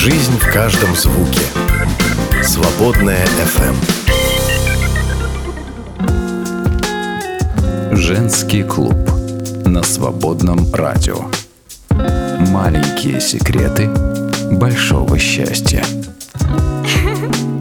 Жизнь в каждом звуке. Свободная FM. Женский клуб на свободном радио. Маленькие секреты большого счастья.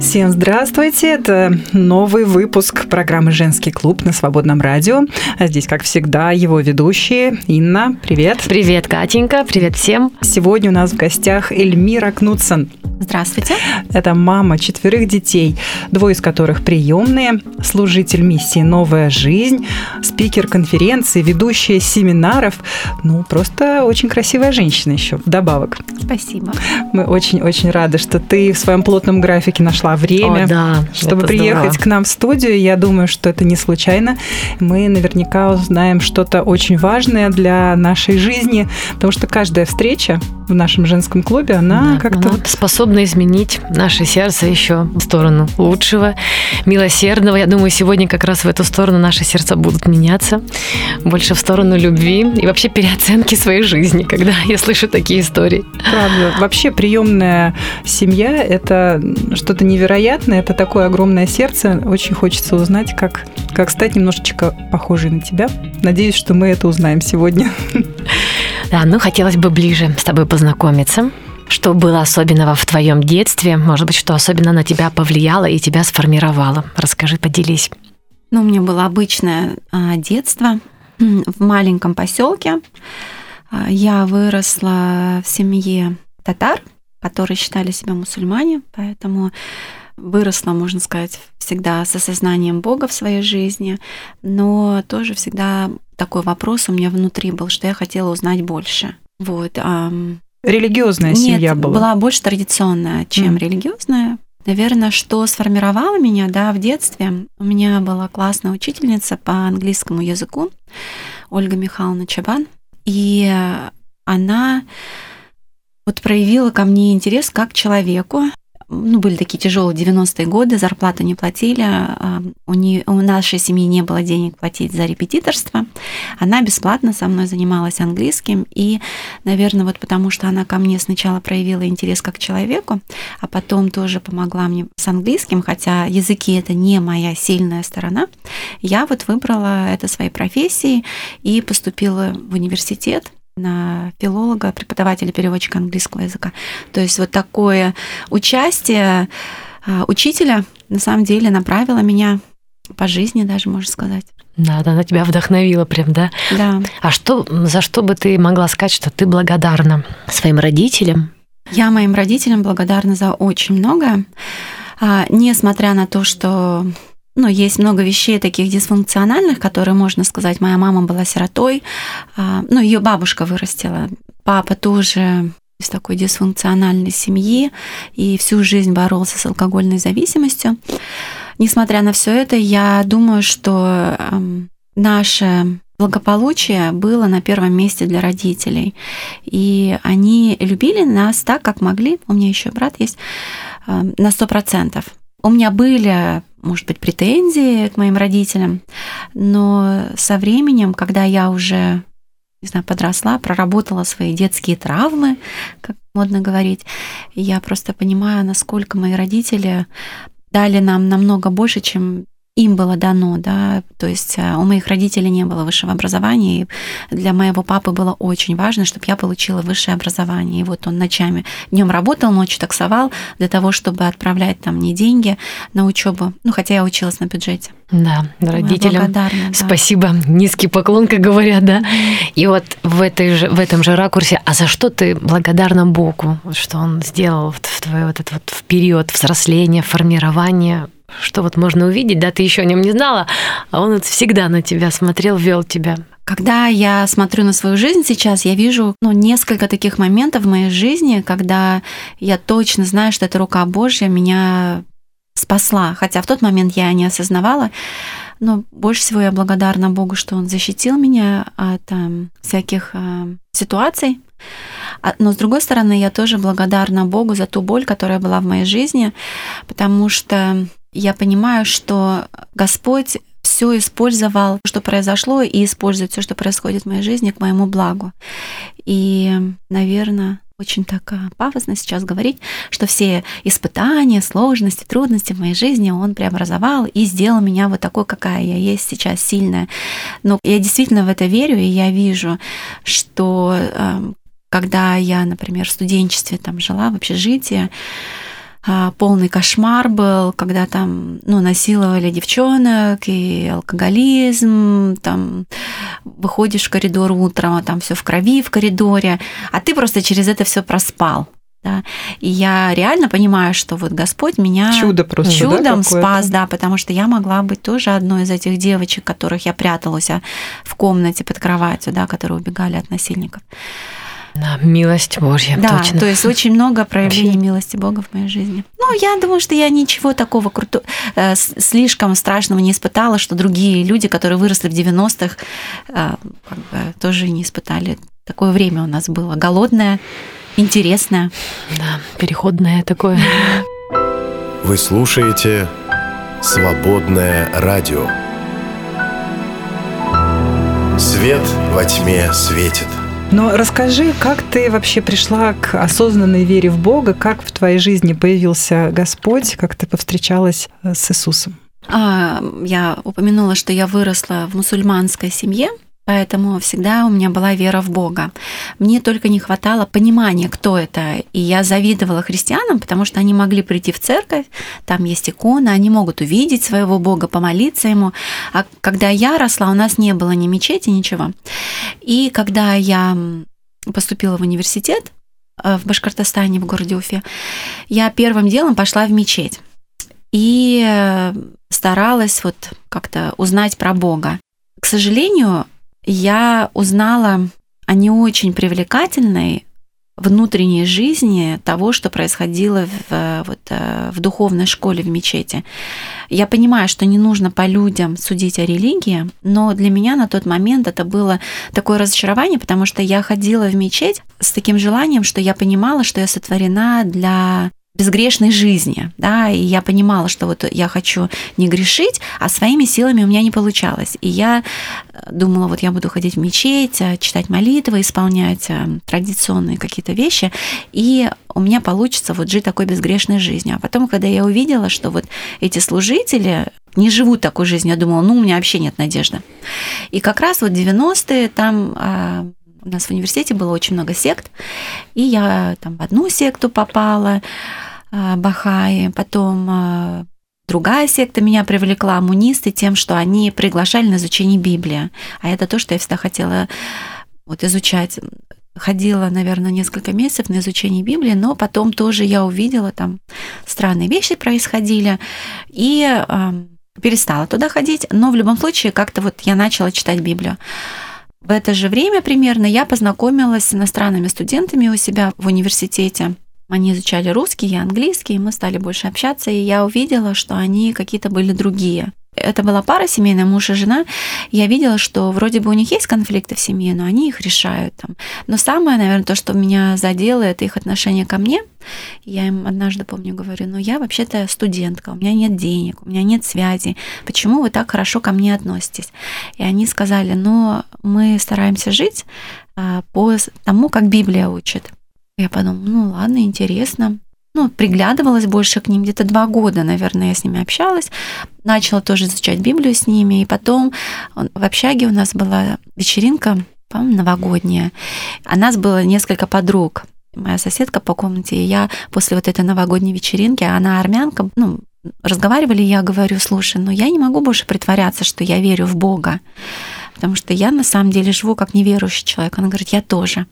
Всем здравствуйте! Это новый выпуск программы «Женский клуб» на Свободном радио. А здесь, как всегда, его ведущие. Инна, привет! Привет, Катенька! Привет всем! Сегодня у нас в гостях Эльмира Кнутсон. Здравствуйте. Это мама четверых детей, двое из которых приемные, служитель миссии «Новая жизнь», спикер конференции, ведущая семинаров. Ну, просто очень красивая женщина еще вдобавок. Спасибо. Мы очень-очень рады, что ты в своем плотном графике нашла время, О, да, чтобы приехать здорово. к нам в студию. Я думаю, что это не случайно. Мы наверняка узнаем что-то очень важное для нашей жизни, потому что каждая встреча в нашем женском клубе, она Да, как-то вот способна изменить наше сердце еще в сторону лучшего, милосердного. Я думаю, сегодня как раз в эту сторону наши сердца будут меняться, больше в сторону любви и вообще переоценки своей жизни, когда я слышу такие истории. правда. Вообще приемная семья – это что-то невероятное, это такое огромное сердце. Очень хочется узнать, как, как стать немножечко похожей на тебя. Надеюсь, что мы это узнаем сегодня. Да, ну хотелось бы ближе с тобой познакомиться. Что было особенного в твоем детстве? Может быть, что особенно на тебя повлияло и тебя сформировало? Расскажи, поделись. Ну, у меня было обычное а, детство в маленьком поселке. А, Я выросла в семье татар, которые считали себя мусульмане, поэтому выросла, можно сказать, всегда с осознанием Бога в своей жизни, но тоже всегда такой вопрос у меня внутри был, что я хотела узнать больше. Вот. Религиозная Нет, семья была. больше традиционная, чем Мгм. религиозная. Наверное, что сформировало меня, да, в детстве. У меня была классная учительница по английскому языку, Ольга Михайловна Чабан, и она вот проявила ко мне интерес как к человеку. Ну, были такие тяжелые 90-е годы, зарплату не платили, а, у, не, у нашей семьи не было денег платить за репетиторство. Она бесплатно со мной занималась английским, и, наверное, вот потому что она ко мне сначала проявила интерес как к человеку, а потом тоже помогла мне с английским, хотя языки это не моя сильная сторона, я вот выбрала это своей профессией и поступила в университет на филолога, преподавателя, переводчика английского языка. То есть вот такое участие а, учителя на самом деле направило меня по жизни даже, можно сказать. Да, да, она тебя вдохновила прям, да? Да. А что, за что бы ты могла сказать, что ты благодарна своим родителям? Я моим родителям благодарна за очень многое. А, Несмотря на то, что ну, есть много вещей таких дисфункциональных, которые, можно сказать, моя мама была сиротой, а, ну, ее бабушка вырастила, папа тоже из такой дисфункциональной семьи и всю жизнь боролся с алкогольной зависимостью. Несмотря на все это, я думаю, что эм, наше благополучие было на первом месте для родителей. И они любили нас так, как могли. У меня еще брат есть э, на сто процентов. У меня были, может быть, претензии к моим родителям, но со временем, когда я уже не знаю, подросла, проработала свои детские травмы, как модно говорить, я просто понимаю, насколько мои родители дали нам намного больше, чем им было дано, да, то есть э, у моих родителей не было высшего образования, и для моего папы было очень важно, чтобы я получила высшее образование. И вот он ночами, днем работал, ночью таксовал для того, чтобы отправлять там мне деньги на учебу. Ну, хотя я училась на бюджете. Да, родителям да. спасибо, низкий поклон, как говорят, да. И вот в, этой же, в этом же ракурсе, а за что ты благодарна Богу, что Он сделал в твой вот этот вот период взросления, формирования, что вот можно увидеть, да, ты еще о нем не знала, а Он вот всегда на тебя смотрел, вел тебя. Когда я смотрю на свою жизнь сейчас, я вижу ну, несколько таких моментов в моей жизни, когда я точно знаю, что эта рука Божья меня спасла. Хотя в тот момент я не осознавала. Но больше всего я благодарна Богу, что Он защитил меня от эм, всяких э, ситуаций. А- Но с другой стороны, я тоже благодарна Богу за ту боль, которая была в моей жизни, потому что я понимаю, что Господь все использовал, что произошло, и использует все, что происходит в моей жизни, к моему благу. И, наверное, очень так а, пафосно сейчас говорить, что все испытания, сложности, трудности в моей жизни он преобразовал и сделал меня вот такой, какая я есть сейчас, сильная. Но я действительно в это верю, и я вижу, что эм, когда я, например, в студенчестве там жила в общежитии, а, полный кошмар был, когда там ну, насиловали девчонок и алкоголизм, там выходишь в коридор утром, а там все в крови в коридоре, а ты просто через это все проспал. Да? И я реально понимаю, что вот Господь меня Чудо просто, чудом да, спас, да, потому что я могла быть тоже одной из этих девочек, которых я пряталась в комнате под кроватью, да, которые убегали от насильников. Да, милость Божья, да, точно. то есть очень много проявлений Вообще. милости Бога в моей жизни. Ну, я думаю, что я ничего такого круто, э, слишком страшного не испытала, что другие люди, которые выросли в 90-х, э, как бы, тоже не испытали. Такое время у нас было голодное, интересное. Да, переходное такое. Вы слушаете «Свободное радио». Свет во тьме светит. Но расскажи, как ты вообще пришла к осознанной вере в Бога, как в твоей жизни появился Господь, как ты повстречалась э, с Иисусом? А, я упомянула, что я выросла в мусульманской семье, Поэтому всегда у меня была вера в Бога. Мне только не хватало понимания, кто это. И я завидовала христианам, потому что они могли прийти в церковь, там есть икона, они могут увидеть своего Бога, помолиться ему. А когда я росла, у нас не было ни мечети, ничего. И когда я поступила в университет э, в Башкортостане, в городе Уфе, я первым делом пошла в мечеть и э, старалась вот как-то узнать про Бога. К сожалению, я узнала о не очень привлекательной внутренней жизни того, что происходило в, вот, э, в духовной школе в мечети. Я понимаю, что не нужно по людям судить о религии, но для меня на тот момент это было такое разочарование, потому что я ходила в мечеть с таким желанием, что я понимала, что я сотворена для безгрешной жизни, да, и я понимала, что вот я хочу не грешить, а своими силами у меня не получалось. И я э, думала, вот я буду ходить в мечеть, э, читать молитвы, исполнять э, традиционные какие-то вещи, и у меня получится вот жить такой безгрешной жизнью. А потом, когда я увидела, что вот эти служители не живут такой жизнью, я думала, ну, у меня вообще нет надежды. И как раз вот 90-е там у нас в университете было очень много сект, и я там в одну секту попала, Бахаи, потом а, другая секта меня привлекла, амунисты, тем, что они приглашали на изучение Библии. А это то, что я всегда хотела вот изучать. Ходила, наверное, несколько месяцев на изучение Библии, но потом тоже я увидела, там странные вещи происходили, и э, перестала туда ходить, но в любом случае как-то вот я начала читать Библию. В это же время примерно я познакомилась с иностранными студентами у себя в университете. Они изучали русский, я английский, и мы стали больше общаться, и я увидела, что они какие-то были другие. Это была пара семейная, муж и жена. Я видела, что вроде бы у них есть конфликты в семье, но они их решают там. Но самое, наверное, то, что меня задело, это их отношение ко мне. Я им однажды, помню, говорю, ну я вообще-то студентка, у меня нет денег, у меня нет связи. Почему вы так хорошо ко мне относитесь? И они сказали, ну мы стараемся жить а, по тому, как Библия учит. Я подумала, ну ладно, интересно. Ну, приглядывалась больше к ним, где-то два года, наверное, я с ними общалась. Начала тоже изучать Библию с ними. И потом в общаге у нас была вечеринка, по-моему, новогодняя. А нас было несколько подруг. Моя соседка по комнате, и я после вот этой новогодней вечеринки, она армянка, ну, разговаривали, я говорю, слушай, ну я не могу больше притворяться, что я верю в Бога потому что я на самом деле живу как неверующий человек. Она говорит, я тоже.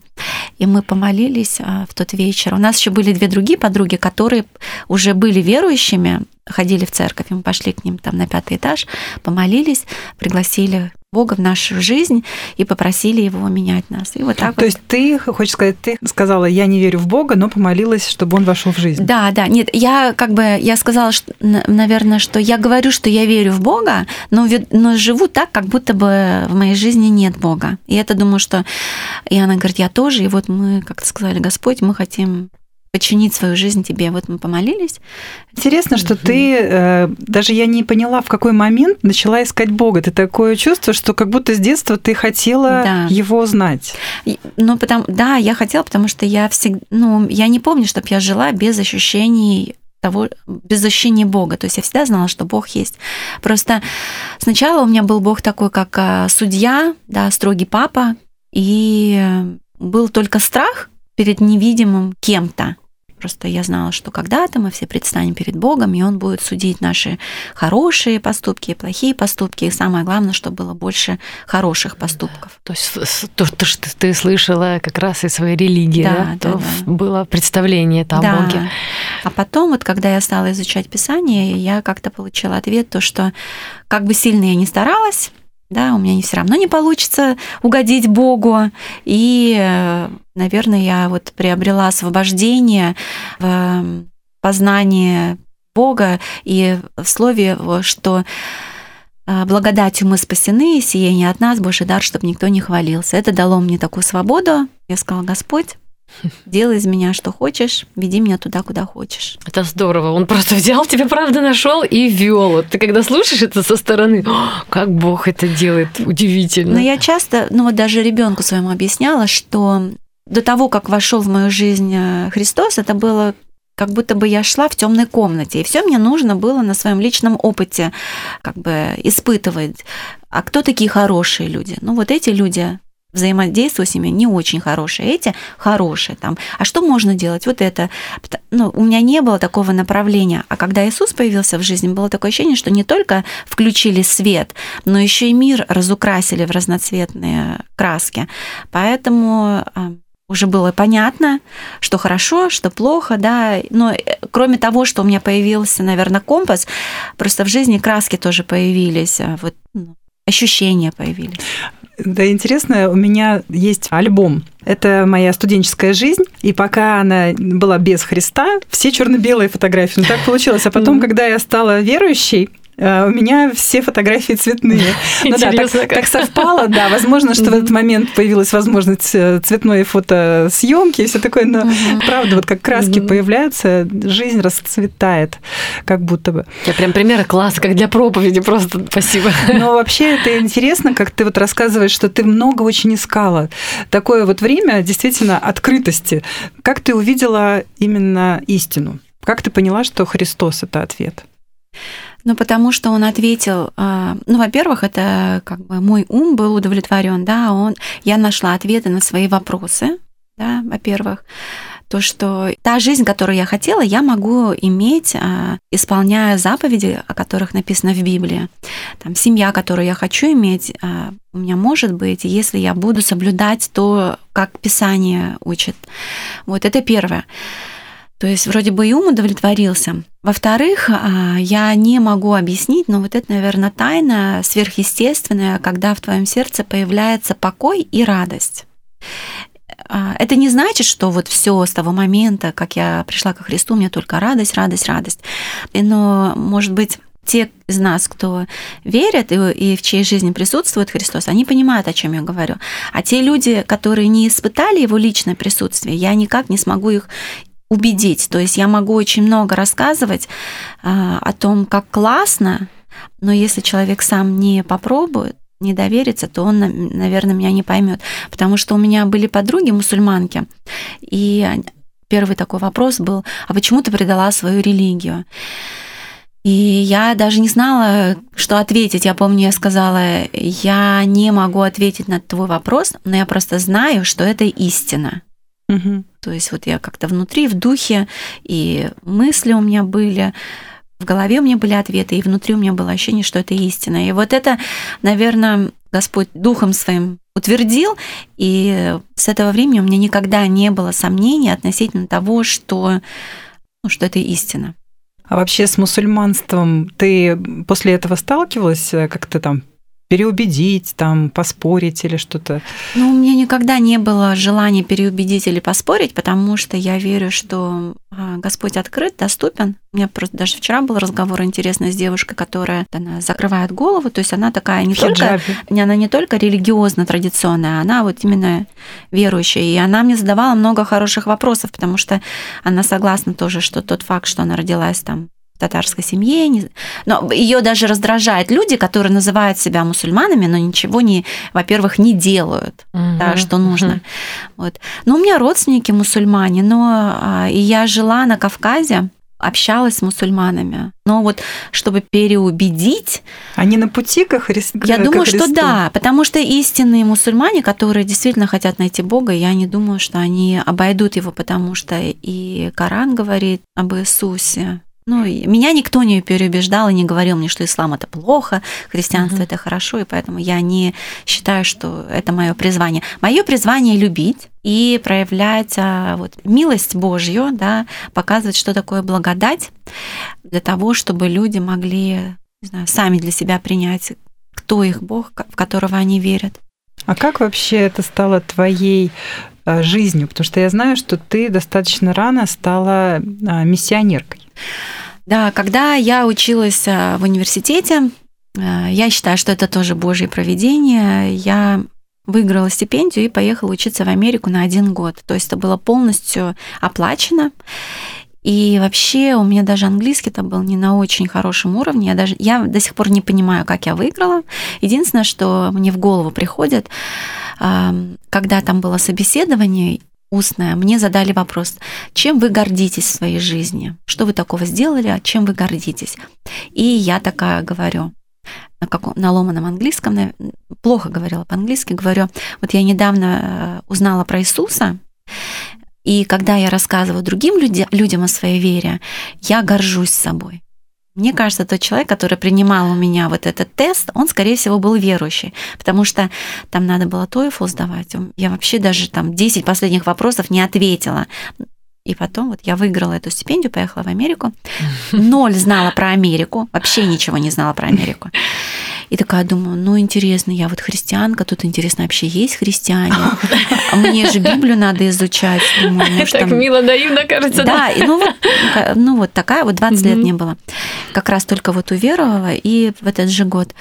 И мы помолились а, в тот вечер. У нас еще были две другие подруги, которые уже были верующими, ходили в церковь, и мы пошли к ним там на пятый этаж, помолились, пригласили Бога в нашу жизнь и попросили его менять нас. И вот так То вот. есть ты, хочешь сказать, ты сказала, я не верю в Бога, но помолилась, чтобы он вошел в жизнь. Да, да. Нет, я как бы, я сказала, что, наверное, что я говорю, что я верю в Бога, но, но живу так, как будто бы в моей жизни нет Бога. И это думаю, что... И она говорит, я тоже. И вот мы, как сказали, Господь, мы хотим подчинить свою жизнь тебе. Вот мы помолились. Интересно, что ты, э, даже я не поняла, в какой момент начала искать Бога. Ты такое чувство, что как будто с детства ты хотела Да. его знать. Ну, потому, да, я хотела, потому что я всегда, ну, я не помню, чтобы я жила без ощущений того, без ощущения Бога. То есть я всегда знала, что Бог есть. Просто сначала у меня был Бог такой, как а, судья, да, строгий папа, и э, был только страх перед невидимым кем-то. Просто я знала, что когда-то мы все предстанем перед Богом, и Он будет судить наши хорошие поступки и плохие поступки. И самое главное, чтобы было больше хороших поступков. То есть с- то, что ты, слышала как раз из своей религии, Да, да, то да. было представление о Да. Боге. А потом, вот когда я стала изучать Писание, я как-то получила ответ, то, что как бы сильно я ни старалась, да, у меня не все равно не получится угодить Богу. И, э, наверное, я вот приобрела освобождение в э, познании Бога и в слове, что э, благодатью мы спасены, не от нас, Божий дар, чтобы никто не хвалился. Это дало мне такую свободу. Я сказала, Господь, делай из меня что хочешь, веди меня туда, куда хочешь. Это здорово. Он просто взял тебя, правда, нашел и вел. Вот ты когда слушаешь это со стороны, «О, как Бог это делает, удивительно. Но я часто, ну вот даже ребенку своему объясняла, что до того, как вошел в мою жизнь э, Христос, это было как будто бы я шла в темной комнате, и все мне нужно было на своем личном опыте как бы испытывать. А кто такие хорошие люди? Ну вот эти люди взаимодействую с ними не очень хорошие, эти хорошие там. А что можно делать? Вот это. Ну, у меня не было такого направления. А когда Иисус появился в жизни, было такое ощущение, что не только включили свет, но еще и мир разукрасили в разноцветные краски. Поэтому а, уже было понятно, что хорошо, что плохо, да. Но э, кроме того, что у меня появился, наверное, компас, просто в жизни краски тоже появились, а, вот ну, ощущения появились. Да, интересно, у меня есть альбом. Это моя студенческая жизнь, и пока она была без Христа, все черно-белые фотографии. Ну, так получилось. А потом, когда я стала верующей, у меня все фотографии цветные. Ну да, так, так совпало, да. Возможно, что в этот момент появилась возможность э, цветной фотосъемки и все такое, но правда, вот как краски появляются, жизнь расцветает, как будто бы. Я прям примеры класс, как для проповеди, просто спасибо. Но вообще это интересно, как ты вот рассказываешь, что ты много очень искала. Такое вот время действительно открытости. Как ты увидела именно истину? Как ты поняла, что Христос это ответ? Ну, потому что он ответил, а, ну, во-первых, это как бы мой ум был удовлетворен, да, он, я нашла ответы на свои вопросы, да, во-первых, то, что та жизнь, которую я хотела, я могу иметь, а, исполняя заповеди, о которых написано в Библии. Там семья, которую я хочу иметь, а, у меня может быть, если я буду соблюдать то, как Писание учит. Вот это первое. То есть вроде бы и ум удовлетворился. Во-вторых, а, я не могу объяснить, но вот это, наверное, тайна сверхъестественная, когда в твоем сердце появляется покой и радость. А, Это не значит, что вот все с того момента, как я пришла ко Христу, у меня только радость, радость, радость. Но, может быть, те из нас, кто верят и, и в чьей жизни присутствует Христос, они понимают, о чем я говорю. А те люди, которые не испытали его личное присутствие, я никак не смогу их убедить. То есть я могу очень много рассказывать а, о том, как классно, но если человек сам не попробует, не доверится, то он, на- наверное, меня не поймет. Потому что у меня были подруги мусульманки, и первый такой вопрос был, а почему ты предала свою религию? И я даже не знала, что ответить. Я помню, я сказала, я не могу ответить на твой вопрос, но я просто знаю, что это истина. Мгм. То есть вот я как-то внутри, в духе, и мысли у меня были, в голове у меня были ответы, и внутри у меня было ощущение, что это истина. И вот это, наверное, Господь духом своим утвердил, и с этого времени у меня никогда не было сомнений относительно того, что, ну, что это истина. А вообще с мусульманством ты после этого сталкивалась э, как-то там переубедить, там, поспорить или что-то? Ну, у меня никогда не было желания переубедить или поспорить, потому что я верю, что а, Господь открыт, доступен. У меня просто даже вчера был разговор интересный с девушкой, которая она закрывает голову, то есть она такая не только, она не только религиозно традиционная, она вот именно верующая. И она мне задавала много хороших вопросов, потому что она согласна тоже, что тот факт, что она родилась там татарской семье. Не... Но ее даже раздражают люди, которые называют себя мусульманами, но ничего не, во-первых, не делают, угу, да, что нужно. Угу. Вот. Но у меня родственники мусульмане, но а, и я жила на Кавказе, общалась с мусульманами. Но вот чтобы переубедить... Они на пути к Христу? Я думаю, что да, потому что истинные мусульмане, которые действительно хотят найти Бога, я не думаю, что они обойдут его, потому что и Коран говорит об Иисусе, ну, меня никто не переубеждал и не говорил мне, что ислам это плохо, христианство mm-hmm. это хорошо, и поэтому я не считаю, что это мое призвание. Мое призвание любить и проявлять а, вот, милость Божью, да, показывать, что такое благодать, для того, чтобы люди могли не знаю, сами для себя принять, кто их Бог, в которого они верят. А как вообще это стало твоей а, жизнью? Потому что я знаю, что ты достаточно рано стала а, миссионеркой. Да, когда я училась э, в университете, э, я считаю, что это тоже Божье проведение. Я выиграла стипендию и поехала учиться в Америку на один год. То есть это было полностью оплачено. И вообще у меня даже английский это был не на очень хорошем уровне. Я, даже, я до сих пор не понимаю, как я выиграла. Единственное, что мне в голову приходит, когда там было собеседование, устная, мне задали вопрос, чем вы гордитесь в своей жизни? Что вы такого сделали, а чем вы гордитесь? И я такая говорю, на, каком, на ломаном английском, плохо говорила по-английски, говорю, вот я недавно э, узнала про Иисуса, и когда я рассказываю другим людям о своей вере, я горжусь собой. Мне кажется, тот человек, который принимал у меня вот этот тест, он, скорее всего, был верующий, потому что там надо было TOEFL сдавать. Я вообще даже там 10 последних вопросов не ответила. И потом вот я выиграла эту стипендию, поехала в Америку. Ноль знала про Америку, вообще ничего не знала про Америку. И такая думаю, ну интересно, я вот христианка, тут интересно, вообще есть христиане? А мне же Библию надо изучать. Думаю, может, так там... мило наивно, кажется. Да, и ну, вот, ну вот такая, вот 20 лет не было. Как раз только вот уверовала, и в этот же год.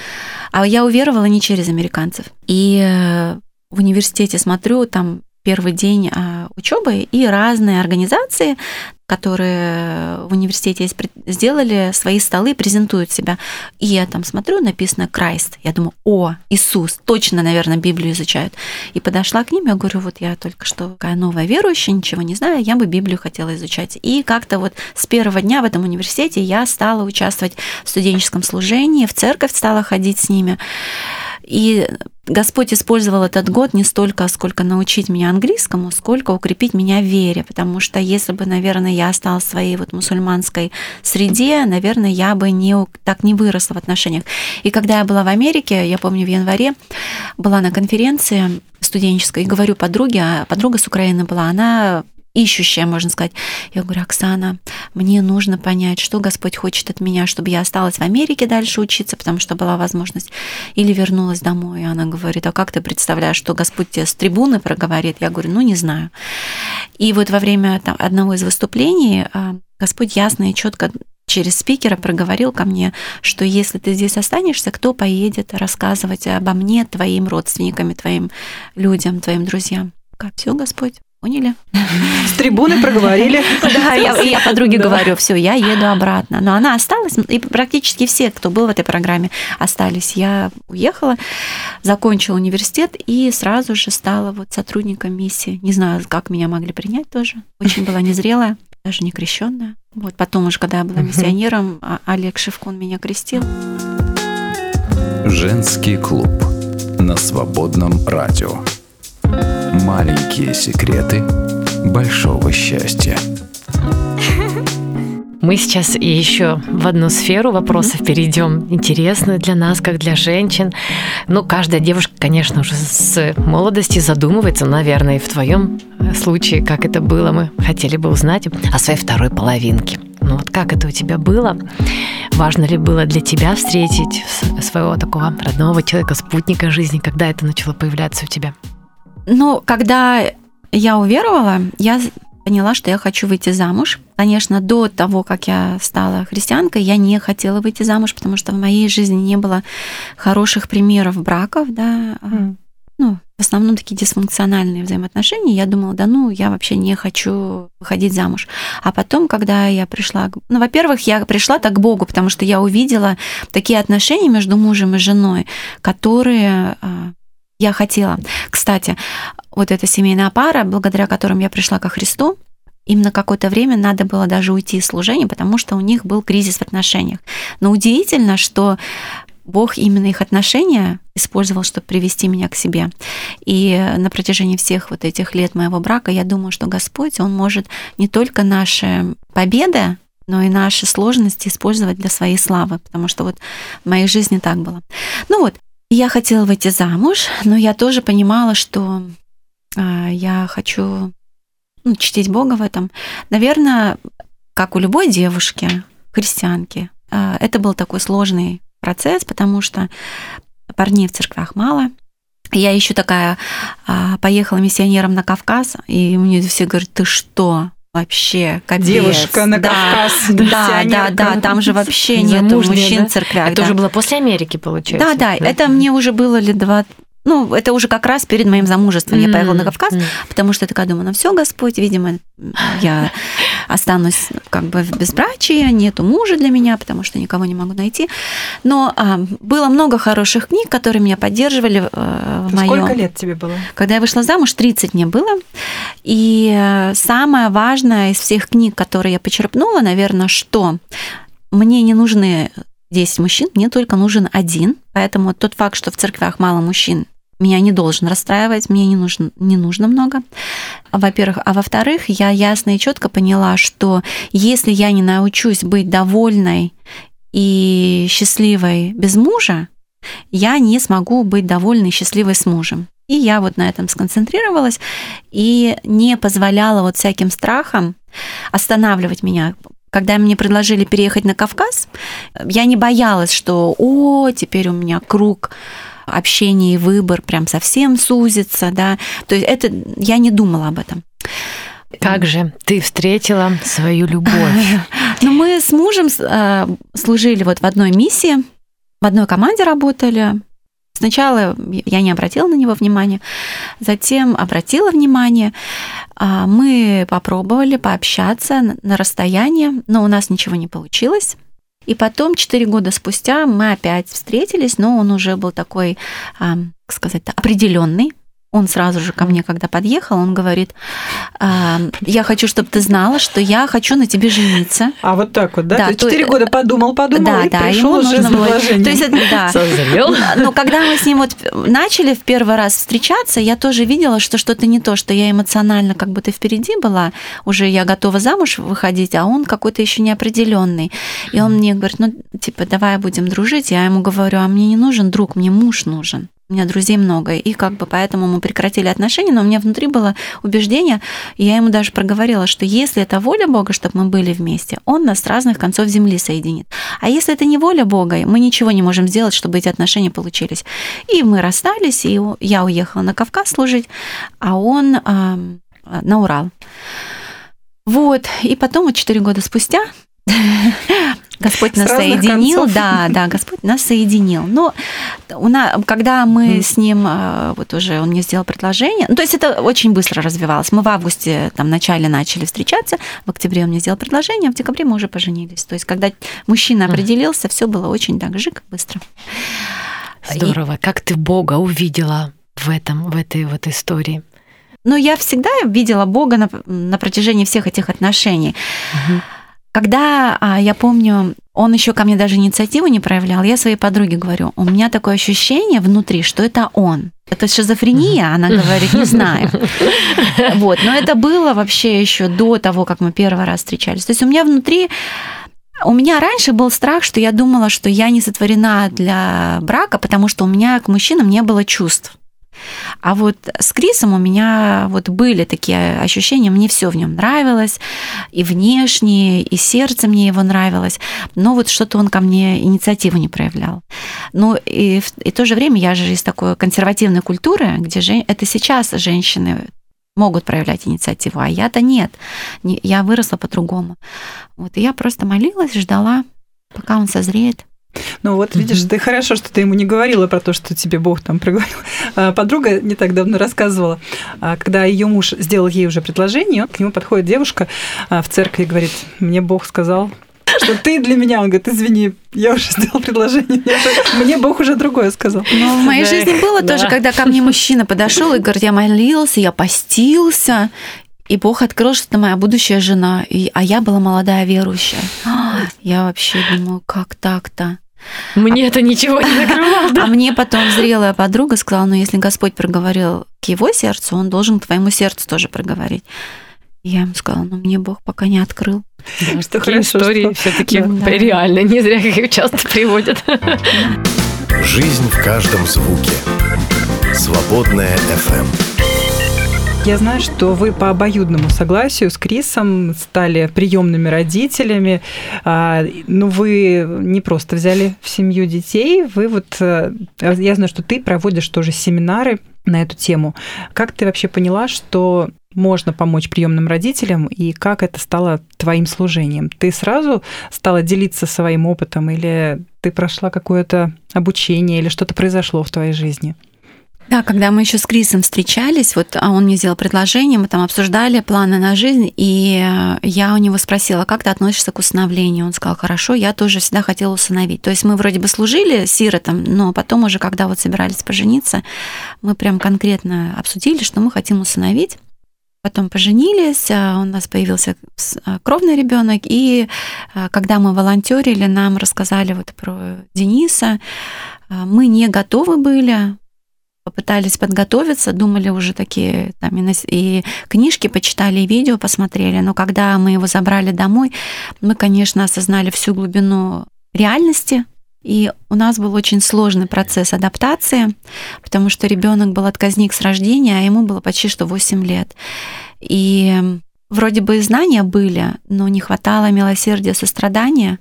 А я уверовала не через американцев. И э, в университете смотрю, там первый день а, учебы, и разные организации, которые в университете сделали свои столы, презентуют себя. И я там смотрю, написано Крайст. Я думаю, о, Иисус, точно, наверное, Библию изучают. И подошла к ним, я говорю, вот я только что такая новая верующая, ничего не знаю, я бы Библию хотела изучать. И как-то вот с первого дня в этом университете я стала участвовать в студенческом служении, в церковь стала ходить с ними. И Господь использовал этот год не столько, сколько научить меня английскому, сколько укрепить меня в вере, потому что если бы, наверное, я осталась в своей вот мусульманской среде, наверное, я бы не, так не выросла в отношениях. И когда я была в Америке, я помню, в январе была на конференции студенческой, и говорю подруге, а подруга с Украины была, она ищущая, можно сказать. Я говорю, Оксана, мне нужно понять, что Господь хочет от меня, чтобы я осталась в Америке дальше учиться, потому что была возможность, или вернулась домой. И она говорит, а как ты представляешь, что Господь тебе с трибуны проговорит? Я говорю, ну не знаю. И вот во время там, одного из выступлений а, Господь ясно и четко через спикера проговорил ко мне, что если ты здесь останешься, кто поедет рассказывать обо мне твоим родственникам, твоим людям, твоим друзьям? Как все, Господь, Поняли? С трибуны проговорили. Да, я, я подруге говорю, все, я еду обратно. Но она осталась, и практически все, кто был в этой программе, остались. Я уехала, закончила университет и сразу же стала вот сотрудником миссии. Не знаю, как меня могли принять тоже. Очень была незрелая, даже не крещенная. Вот потом уже, когда я была миссионером, а Олег Шевкун меня крестил. Женский клуб на свободном радио. Маленькие секреты большого счастья. Мы сейчас еще в одну сферу вопросов перейдем, интересную для нас, как для женщин. Ну, каждая девушка, конечно, уже с молодости задумывается, наверное, и в твоем случае, как это было, мы хотели бы узнать о своей второй половинке. Ну вот как это у тебя было? Важно ли было для тебя встретить своего такого родного человека, спутника жизни? Когда это начало появляться у тебя? Ну, когда я уверовала, я поняла, что я хочу выйти замуж. Конечно, до того, как я стала христианкой, я не хотела выйти замуж, потому что в моей жизни не было хороших примеров браков, да, mm. ну, в основном такие дисфункциональные взаимоотношения. Я думала, да ну, я вообще не хочу выходить замуж. А потом, когда я пришла... Ну, во-первых, я пришла так к Богу, потому что я увидела такие отношения между мужем и женой, которые а, я хотела. Кстати, вот эта семейная пара, благодаря которым я пришла ко Христу, им на какое-то время надо было даже уйти из служения, потому что у них был кризис в отношениях. Но удивительно, что Бог именно их отношения использовал, чтобы привести меня к себе. И на протяжении всех вот этих лет моего брака я думаю, что Господь, Он может не только наши победы, но и наши сложности использовать для своей славы, потому что вот в моей жизни так было. Ну вот, я хотела выйти замуж, но я тоже понимала, что а, я хочу ну, чтить Бога в этом. Наверное, как у любой девушки, христианки, а, это был такой сложный процесс, потому что парней в церквях мало. Я еще такая а, поехала миссионером на Кавказ, и мне все говорят, ты что, вообще капец. Девушка на да, Кавказ. Да, да, да, там же вообще нет мужчин да? в церквях. Это да. уже было после Америки, получается. Да, да, да, это мне уже было лет 20, ну, это уже как раз перед моим замужеством mm-hmm. я поехала на Кавказ, mm-hmm. потому что я такая думаю, ну все, Господь, видимо, я останусь как бы в безбрачии, нету мужа для меня, потому что никого не могу найти. Но а, было много хороших книг, которые меня поддерживали э, в моем... Сколько лет тебе было? Когда я вышла замуж, 30 мне было. И э, самое важное из всех книг, которые я почерпнула, наверное, что мне не нужны 10 мужчин, мне только нужен один. Поэтому тот факт, что в церквях мало мужчин, меня не должен расстраивать, мне не нужно, не нужно много, во-первых. А во-вторых, я ясно и четко поняла, что если я не научусь быть довольной и счастливой без мужа, я не смогу быть довольной и счастливой с мужем. И я вот на этом сконцентрировалась и не позволяла вот всяким страхам останавливать меня. Когда мне предложили переехать на Кавказ, я не боялась, что «О, теперь у меня круг общение и выбор прям совсем сузится, да. То есть это я не думала об этом. Как же ты встретила свою любовь? Ну, мы с мужем э, служили вот в одной миссии, в одной команде работали. Сначала я не обратила на него внимания, затем обратила внимание. А, мы попробовали пообщаться на расстоянии, но у нас ничего не получилось. И потом, четыре года спустя, мы опять встретились, но он уже был такой, как сказать, определенный, он сразу же ко мне, когда подъехал, он говорит, «А, я хочу, чтобы ты знала, что я хочу на тебе жениться. А вот так вот, да? да четыре то... года подумал, подумал да, и да, пришел уже с предложением. То есть, это, да. Созрел. Но когда мы с ним вот начали в первый раз встречаться, я тоже видела, что что-то не то, что я эмоционально как будто впереди была, уже я готова замуж выходить, а он какой-то еще неопределенный. И он мне говорит, ну, типа, давай будем дружить. Я ему говорю, а мне не нужен друг, мне муж нужен. У меня друзей много, и как бы поэтому мы прекратили отношения, но у меня внутри было убеждение, и я ему даже проговорила, что если это воля Бога, чтобы мы были вместе, Он нас с разных концов земли соединит. А если это не воля Бога, мы ничего не можем сделать, чтобы эти отношения получились. И мы расстались, и я уехала на Кавказ служить, а он э, на Урал. Вот, и потом, вот четыре года спустя, Господь нас соединил, концов. да, да, Господь нас соединил. Но у нас, когда мы mm. с ним, э, вот уже он мне сделал предложение, ну, то есть это очень быстро развивалось. Мы в августе, там, в начале начали встречаться, в октябре он мне сделал предложение, а в декабре мы уже поженились. То есть когда мужчина определился, все было очень так жик, быстро. Здорово. И... Как ты Бога увидела в этом, в этой вот истории? Ну, я всегда видела Бога на, на протяжении всех этих отношений. Угу. Когда, а, я помню, он еще ко мне даже инициативу не проявлял, я своей подруге говорю, у меня такое ощущение внутри, что это он. Это шизофрения, она говорит, не знаю. Вот, но это было вообще еще до того, как мы первый раз встречались. То есть у меня внутри у меня раньше был страх, что я думала, что я не сотворена для брака, потому что у меня к мужчинам не было чувств. А вот с Крисом у меня вот были такие ощущения, мне все в нем нравилось, и внешне, и сердце мне его нравилось, но вот что-то он ко мне инициативу не проявлял. Ну и в, и то же время я же из такой консервативной культуры, где же, это сейчас женщины могут проявлять инициативу, а я-то нет. Я выросла по-другому. Вот, и я просто молилась, ждала, пока он созреет. Ну вот, видишь, ты хорошо, что ты ему не говорила про то, что тебе Бог там проговорил. А, подруга не так давно рассказывала, а, когда ее муж сделал ей уже предложение, к нему подходит девушка а, в церкви и говорит, мне Бог сказал, что ты для меня. Он говорит, извини, я уже сделал предложение, мне Бог уже другое сказал. Ну, в моей жизни было тоже, когда ко мне мужчина подошел и говорит, я молился, я постился, и Бог открыл, что это моя будущая жена, и, а я была молодая верующая. Я вообще думаю, как так-то? Мне это ничего не накрывало. А мне потом зрелая подруга сказала, ну если Господь проговорил к его сердцу, он должен к твоему сердцу тоже проговорить. Я ему сказала, ну мне Бог пока не открыл. Да, что такие истории все-таки да. реально, не зря их часто приводят. Жизнь в каждом звуке. Свободная FM. Я знаю, что вы по обоюдному согласию с Крисом стали приемными родителями. Но ну, вы не просто взяли в семью детей, вы вот... Э, я знаю, что ты проводишь тоже семинары на эту тему. Как ты вообще поняла, что можно помочь приемным родителям и как это стало твоим служением? Ты сразу стала делиться своим опытом или ты прошла какое-то обучение или что-то произошло в твоей жизни? Да, когда мы еще с Крисом встречались, вот а он мне сделал предложение, мы там обсуждали планы на жизнь, и э, я у него спросила, как ты относишься к усыновлению? Он сказал, хорошо, я тоже всегда хотела усыновить. То есть мы вроде бы служили сиротам, но потом уже, когда вот собирались пожениться, мы прям конкретно обсудили, что мы хотим усыновить. Потом поженились, а у нас появился а, кровный ребенок, и когда мы волонтерили, нам рассказали вот про Дениса. Мы не готовы были, попытались подготовиться, думали уже такие там и, и книжки почитали, и видео посмотрели, но когда мы его забрали домой, мы, конечно, осознали всю глубину реальности, и у нас был очень сложный процесс адаптации, потому что ребенок был отказник с рождения, а ему было почти что 8 лет. И вроде бы знания были, но не хватало милосердия, сострадания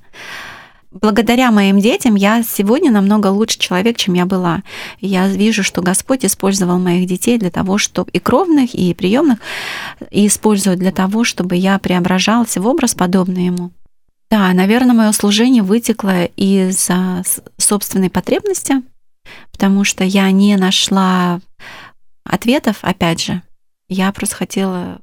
благодаря моим детям я сегодня намного лучше человек, чем я была. я вижу, что Господь использовал моих детей для того, чтобы и кровных, и приемных, и использует для того, чтобы я преображалась в образ подобный ему. Да, наверное, мое служение вытекло из собственной потребности, потому что я не нашла ответов, опять же. Я просто хотела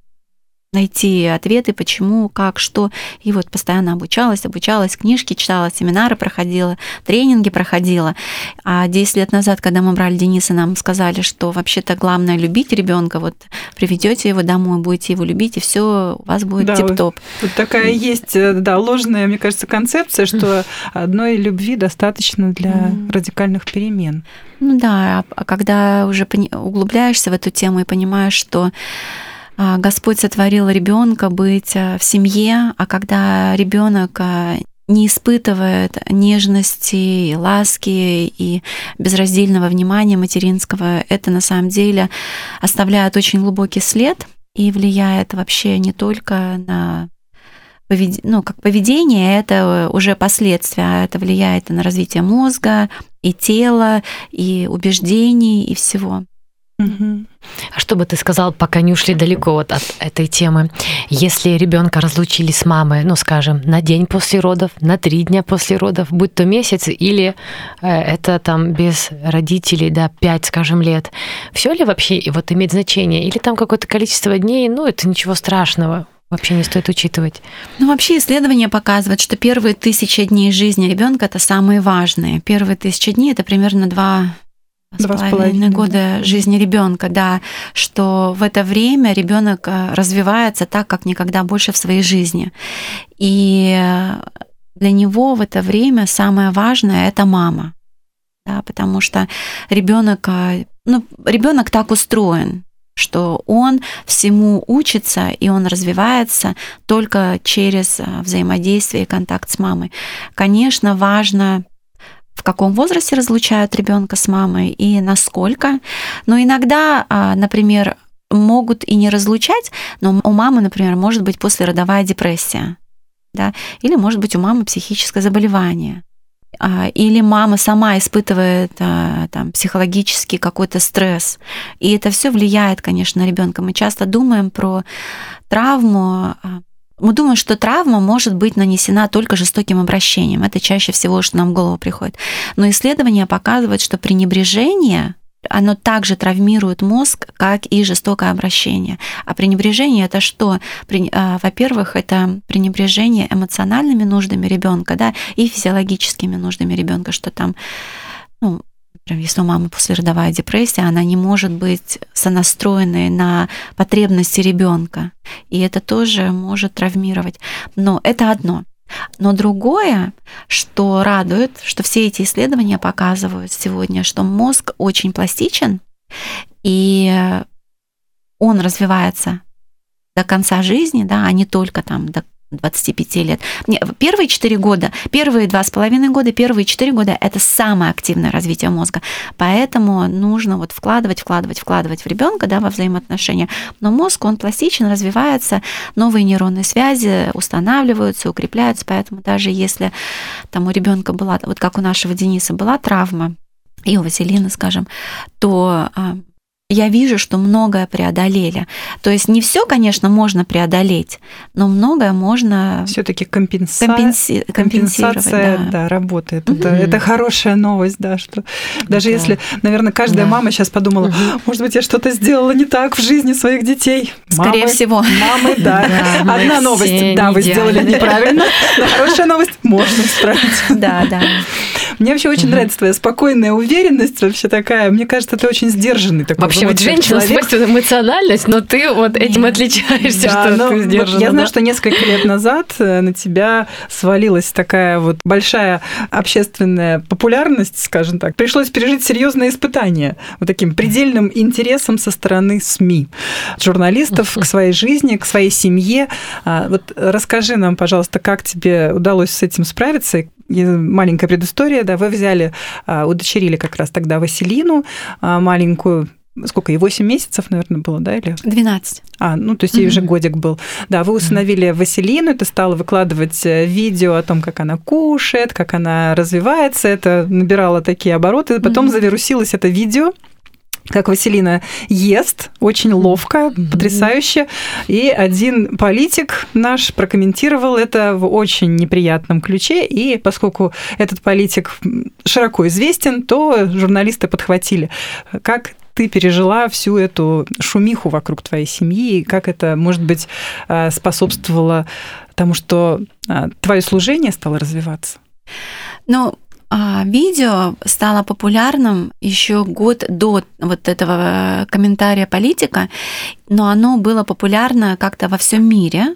найти ответы, почему, как, что. И вот постоянно обучалась, обучалась, книжки читала, семинары проходила, тренинги проходила. А 10 лет назад, когда мы брали Дениса, нам сказали, что вообще-то главное любить ребенка, вот приведете его домой, будете его любить, и все у вас будет да, тип-топ. Вот такая есть, э, да, ложная, мне кажется, концепция, что одной любви достаточно для mm. радикальных перемен. Ну да, а когда уже углубляешься в эту тему и понимаешь, что а, Господь сотворил ребенка быть а, в семье, а когда ребенок а, не испытывает нежности, ласки и безраздельного внимания материнского, это на самом деле оставляет очень глубокий след и влияет вообще не только на ну, как поведение, это уже последствия, это влияет на развитие мозга, и тела, и убеждений, и всего. А что бы ты сказал, пока не ушли далеко вот от этой темы? Если ребенка разлучили с мамой, ну, скажем, на день после родов, на три дня после родов, будь то месяц или э, это там без родителей, да, пять, скажем, лет, все ли вообще вот имеет значение? Или там какое-то количество дней, ну, это ничего страшного? Вообще не стоит учитывать. Ну, вообще исследования показывают, что первые тысячи дней жизни ребенка это самые важные. Первые тысячи дней это примерно два Два с половиной года да. жизни ребенка, да, что в это время ребенок э, развивается так, как никогда больше в своей жизни. И для него в это время самое важное это мама. Да, потому что ребенок, э, ну, ребенок так устроен, что он всему учится, и он развивается только через э, взаимодействие и контакт с мамой. Конечно, важно в каком возрасте разлучают ребенка с мамой и насколько. Но иногда, а, например, могут и не разлучать, но у мамы, например, может быть послеродовая депрессия, да, или может быть у мамы психическое заболевание, а, или мама сама испытывает а, там, психологический какой-то стресс. И это все влияет, конечно, на ребенка. Мы часто думаем про травму. Мы думаем, что травма может быть нанесена только жестоким обращением. Это чаще всего, что нам в голову приходит. Но исследования показывают, что пренебрежение оно также травмирует мозг, как и жестокое обращение. А пренебрежение это что? А, во-первых, это пренебрежение эмоциональными нуждами ребенка, да, и физиологическими нуждами ребенка, что там, ну, если у мамы послеродовая депрессия, она не может быть сонастроенной на потребности ребенка, и это тоже может травмировать. Но это одно. Но другое, что радует, что все эти исследования показывают сегодня, что мозг очень пластичен, и он развивается до конца жизни, да, а не только там до 25 лет. Не, первые 4 года, первые 2,5 года, первые 4 года – это самое активное развитие мозга. Поэтому нужно вот вкладывать, вкладывать, вкладывать в ребенка да, во взаимоотношения. Но мозг, он пластичен, развивается, новые нейронные связи устанавливаются, укрепляются. Поэтому даже если там у ребенка была, вот как у нашего Дениса была травма, и у Василины, скажем, то а, я вижу, что многое преодолели. То есть не все, конечно, можно преодолеть, но многое можно все-таки компенса... компенси... компенсация да. Да, работает. Угу. Это, это хорошая новость, да, что даже да. если, наверное, каждая да. мама сейчас подумала, угу. может быть, я что-то сделала не так в жизни своих детей. Скорее мамы, всего. Мамы, да. да Одна новость, да, вы сделали неправильно, но хорошая новость, можно исправить. Да, да. Мне вообще очень нравится твоя спокойная уверенность, вообще такая. Мне кажется, ты очень сдержанный такой. Вообще, вот женщина свойственна эмоциональность, но ты вот этим отличаешься, да, что ты сдержана. Я знаю, что несколько лет назад э, на тебя свалилась такая вот большая общественная популярность, скажем так. Пришлось пережить серьезное испытание вот таким предельным интересом со стороны СМИ, журналистов к своей жизни, к своей семье. А, вот расскажи нам, пожалуйста, как тебе удалось с этим справиться, маленькая предыстория, да, вы взяли, а, удочерили как раз тогда Василину а, маленькую, сколько, ей 8 месяцев, наверное, было, да? Или? 12. А, ну, то есть ей уже годик был. Да, вы усыновили Василину, ты стала выкладывать э, видео о том, как она кушает, как она развивается, это набирало такие обороты, потом завирусилось это видео, как Василина ест, очень ловко, mm-hmm. потрясающе. И один политик наш прокомментировал это в очень неприятном ключе. И поскольку этот политик широко известен, то журналисты подхватили. Как ты пережила всю эту шумиху вокруг твоей семьи, и как это, может быть, э, способствовало тому, что э, твое служение стало развиваться? Ну, а, видео стало популярным еще год до вот этого комментария политика, но оно было популярно как-то во всем мире.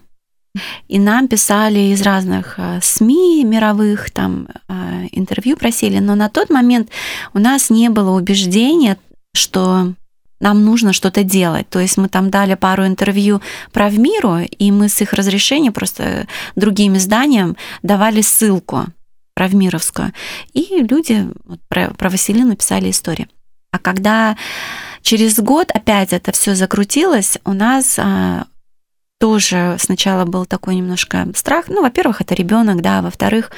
И нам писали из разных СМИ мировых, там интервью просили, но на тот момент у нас не было убеждения, что нам нужно что-то делать. То есть мы там дали пару интервью про в миру, и мы с их разрешения просто другим изданиям давали ссылку про Вмировскую. И люди вот, про, про Василину писали истории. А когда через год опять это все закрутилось, у нас а, тоже сначала был такой немножко страх. Ну, во-первых, это ребенок, да, во-вторых,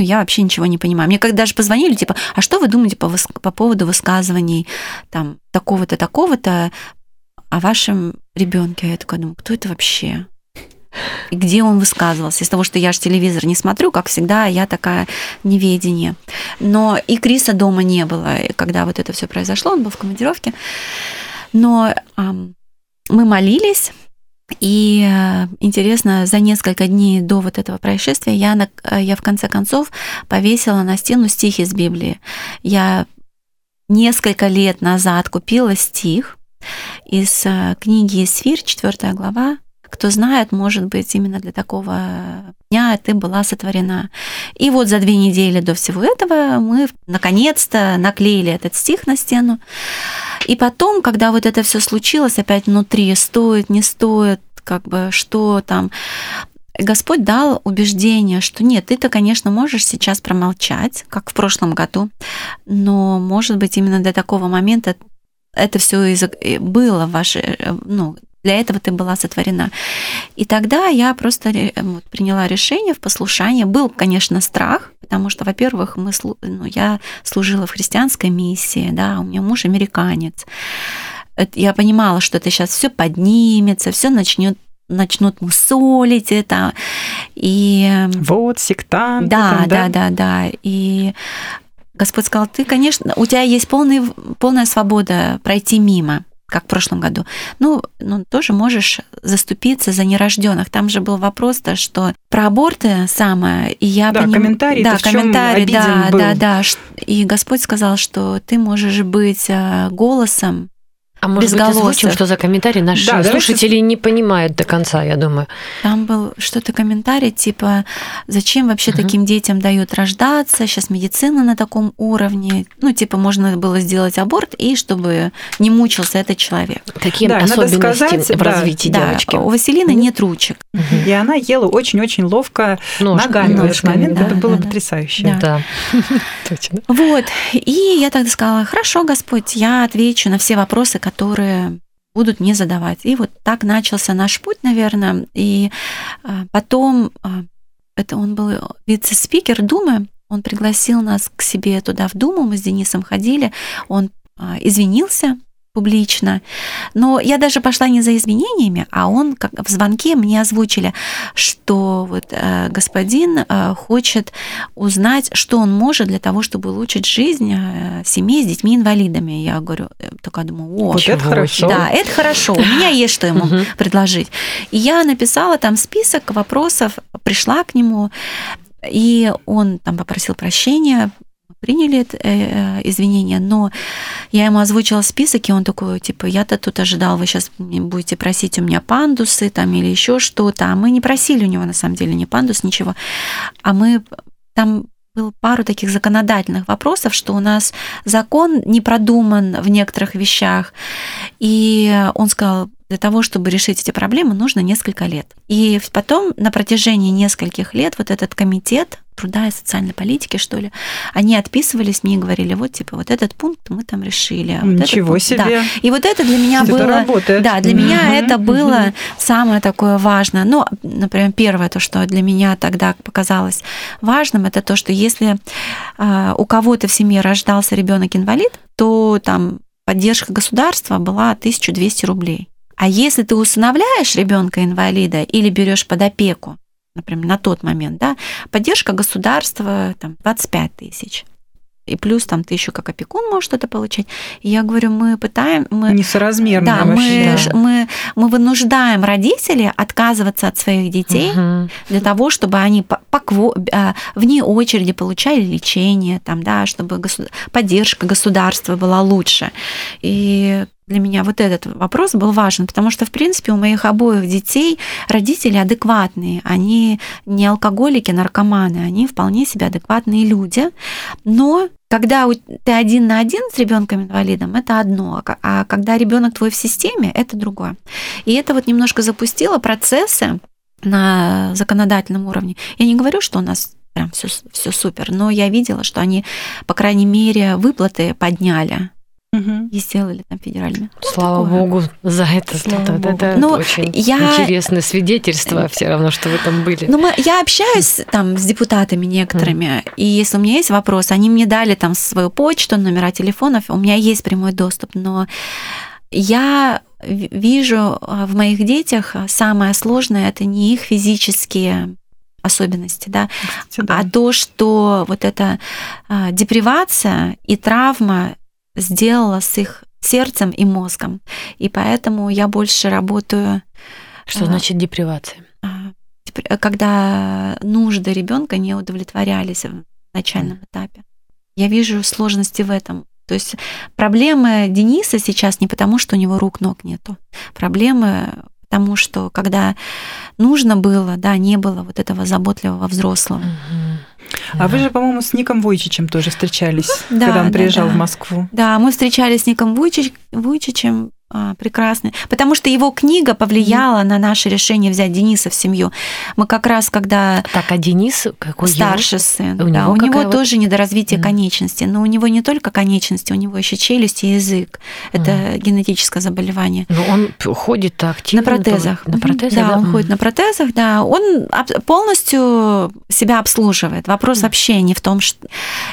ну, я вообще ничего не понимаю. Мне когда даже позвонили, типа, а что вы думаете по, по поводу высказываний там такого-то, такого-то о вашем ребенке? Я такая думаю, кто это вообще? и где он высказывался. Из того, что я же телевизор не смотрю, как всегда, я такая неведение. Но и Криса дома не было, когда вот это все произошло, он был в командировке. Но эм, мы молились, и э, интересно, за несколько дней до вот этого происшествия я, на, я в конце концов повесила на стену стих из Библии. Я несколько лет назад купила стих из э, книги Исфир, 4 глава, кто знает, может быть, именно для такого дня ты была сотворена. И вот за две недели до всего этого мы наконец-то наклеили этот стих на стену. И потом, когда вот это все случилось, опять внутри, стоит, не стоит, как бы, что там, Господь дал убеждение, что нет, ты-то, конечно, можешь сейчас промолчать, как в прошлом году, но, может быть, именно до такого момента это все было в вашей, ну, для этого ты была сотворена. И тогда я просто вот, приняла решение в послушании. Был, конечно, страх, потому что, во-первых, мы, ну, я служила в христианской миссии, да, у меня муж американец. Я понимала, что это сейчас все поднимется, все начнет начнут мусолить это. И... Вот, сектант. Да, там, да, да, да, да. И Господь сказал, ты, конечно, у тебя есть полный, полная свобода пройти мимо как в прошлом году. Ну, ну, тоже можешь заступиться за нерожденных. Там же был вопрос-то, что про аборты самое, и я да, поним... комментарий, да, комментарий, да, был. да, да, и Господь сказал, что ты можешь быть э, голосом а может быть, озвучим, что за комментарий? Наши да, слушатели давайте... не понимают до конца, я думаю. Там был что-то комментарий, типа, зачем вообще угу. таким детям дают рождаться, сейчас медицина на таком уровне. Ну, типа, можно было сделать аборт, и чтобы не мучился этот человек. Такие да, особенности сказать, в развитии да, девочки. Да, у Василины нет ручек. Угу. И она ела очень-очень ловко Нож, ногами ножками, в этот момент. Да, Это было да, потрясающе. Да. да. Точно. Вот. И я тогда сказала, хорошо, Господь, я отвечу на все вопросы, которые будут мне задавать. И вот так начался наш путь, наверное. И а, потом, а, это он был вице-спикер Думы, он пригласил нас к себе туда в Думу, мы с Денисом ходили, он а, извинился публично. Но я даже пошла не за изменениями, а он как в звонке мне озвучили, что вот э, господин э, хочет узнать, что он может для того, чтобы улучшить жизнь э, семьи с детьми-инвалидами. Я говорю, э, только думаю, о, вот это хорошо. Да, это хорошо. У меня есть что ему предложить. И я написала там список вопросов, пришла к нему, и он там попросил прощения, приняли это, э, извинения, но я ему озвучила список, и он такой, типа, я-то тут ожидал, вы сейчас будете просить у меня пандусы там или еще что-то, а мы не просили у него на самом деле ни пандус, ничего, а мы там было пару таких законодательных вопросов, что у нас закон не продуман в некоторых вещах. И он сказал, для того, чтобы решить эти проблемы, нужно несколько лет. И потом на протяжении нескольких лет вот этот комитет труда и социальной политики, что ли, они отписывались мне и говорили, вот, типа, вот этот пункт мы там решили. А вот Ничего пункт, себе. Да. И вот это для меня это было... работает. Да, для меня это было самое такое важное. Ну, например, первое, то, что для меня тогда показалось важным, это то, что если а, у кого-то в семье рождался ребенок инвалид, то там поддержка государства была 1200 рублей. А если ты усыновляешь ребенка инвалида или берешь под опеку, например, на тот момент, да, поддержка государства там 25 тысяч. И плюс там ты еще как опекун можешь это получать. И я говорю, мы пытаем... Мы, Несоразмерно да, вообще. Мы, да. мы, мы вынуждаем родителей отказываться от своих детей угу. для того, чтобы они по, по, а, вне очереди получали лечение, там, да, чтобы государ... поддержка государства была лучше. И для меня вот этот вопрос был важен, потому что, в принципе, у моих обоих детей родители адекватные, они не алкоголики, наркоманы, они вполне себе адекватные люди, но когда ты один на один с ребенком инвалидом, это одно, а когда ребенок твой в системе, это другое. И это вот немножко запустило процессы на законодательном уровне. Я не говорю, что у нас прям все супер, но я видела, что они, по крайней мере, выплаты подняли угу. и сделали там федеральные. Слава такое. богу за это. Слава это, богу. это Но очень я... интересное свидетельство все равно, что вы там были. Ну, мы, я общаюсь там с депутатами некоторыми, mm. и если у меня есть вопрос, они мне дали там свою почту, номера телефонов, у меня есть прямой доступ, но я вижу а, в моих детях самое сложное это не их физические особенности, да, Кстати, да. а то, что вот эта а, депривация и травма сделала с их сердцем и мозгом. И поэтому я больше работаю. Что а, значит депривация? А, когда нужды ребенка не удовлетворялись в начальном этапе. Я вижу сложности в этом. То есть проблемы Дениса сейчас не потому, что у него рук, ног нету. Проблемы потому, что когда нужно было, да, не было вот этого заботливого взрослого. А да. вы же, по-моему, с Ником Вуйчичем тоже встречались, да, когда он да, приезжал да. в Москву. Да, мы встречались с Ником Вуйчич, Вуйчичем а, прекрасный, потому что его книга повлияла mm-hmm. на наше решение взять Дениса в семью. Мы как раз когда так, а Денис какой старший его? сын, у да, него у него вот... тоже недоразвитие mm-hmm. конечности, но у него не только конечности, у него еще челюсть и язык. Это mm-hmm. генетическое заболевание. Но он ходит активно на протезах. На протезах, да, да, он mm-hmm. ходит на протезах, да, он полностью себя обслуживает. Вопрос mm-hmm. вообще не в том, что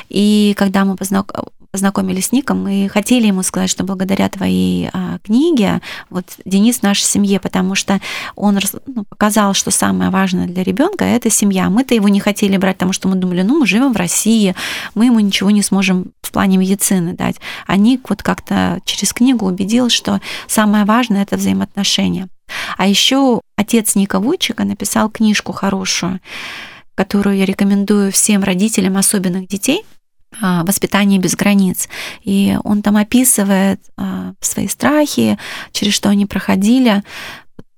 и когда мы познакомились познакомились с Ником, мы хотели ему сказать, что благодаря твоей а, книге вот Денис в нашей семье, потому что он ну, показал, что самое важное для ребенка это семья. Мы-то его не хотели брать, потому что мы думали, ну, мы живем в России, мы ему ничего не сможем в плане медицины дать. А Ник вот как-то через книгу убедил, что самое важное это взаимоотношения. А еще отец Ника Вуйчика написал книжку хорошую, которую я рекомендую всем родителям особенных детей – воспитание без границ. И он там описывает а, свои страхи, через что они проходили.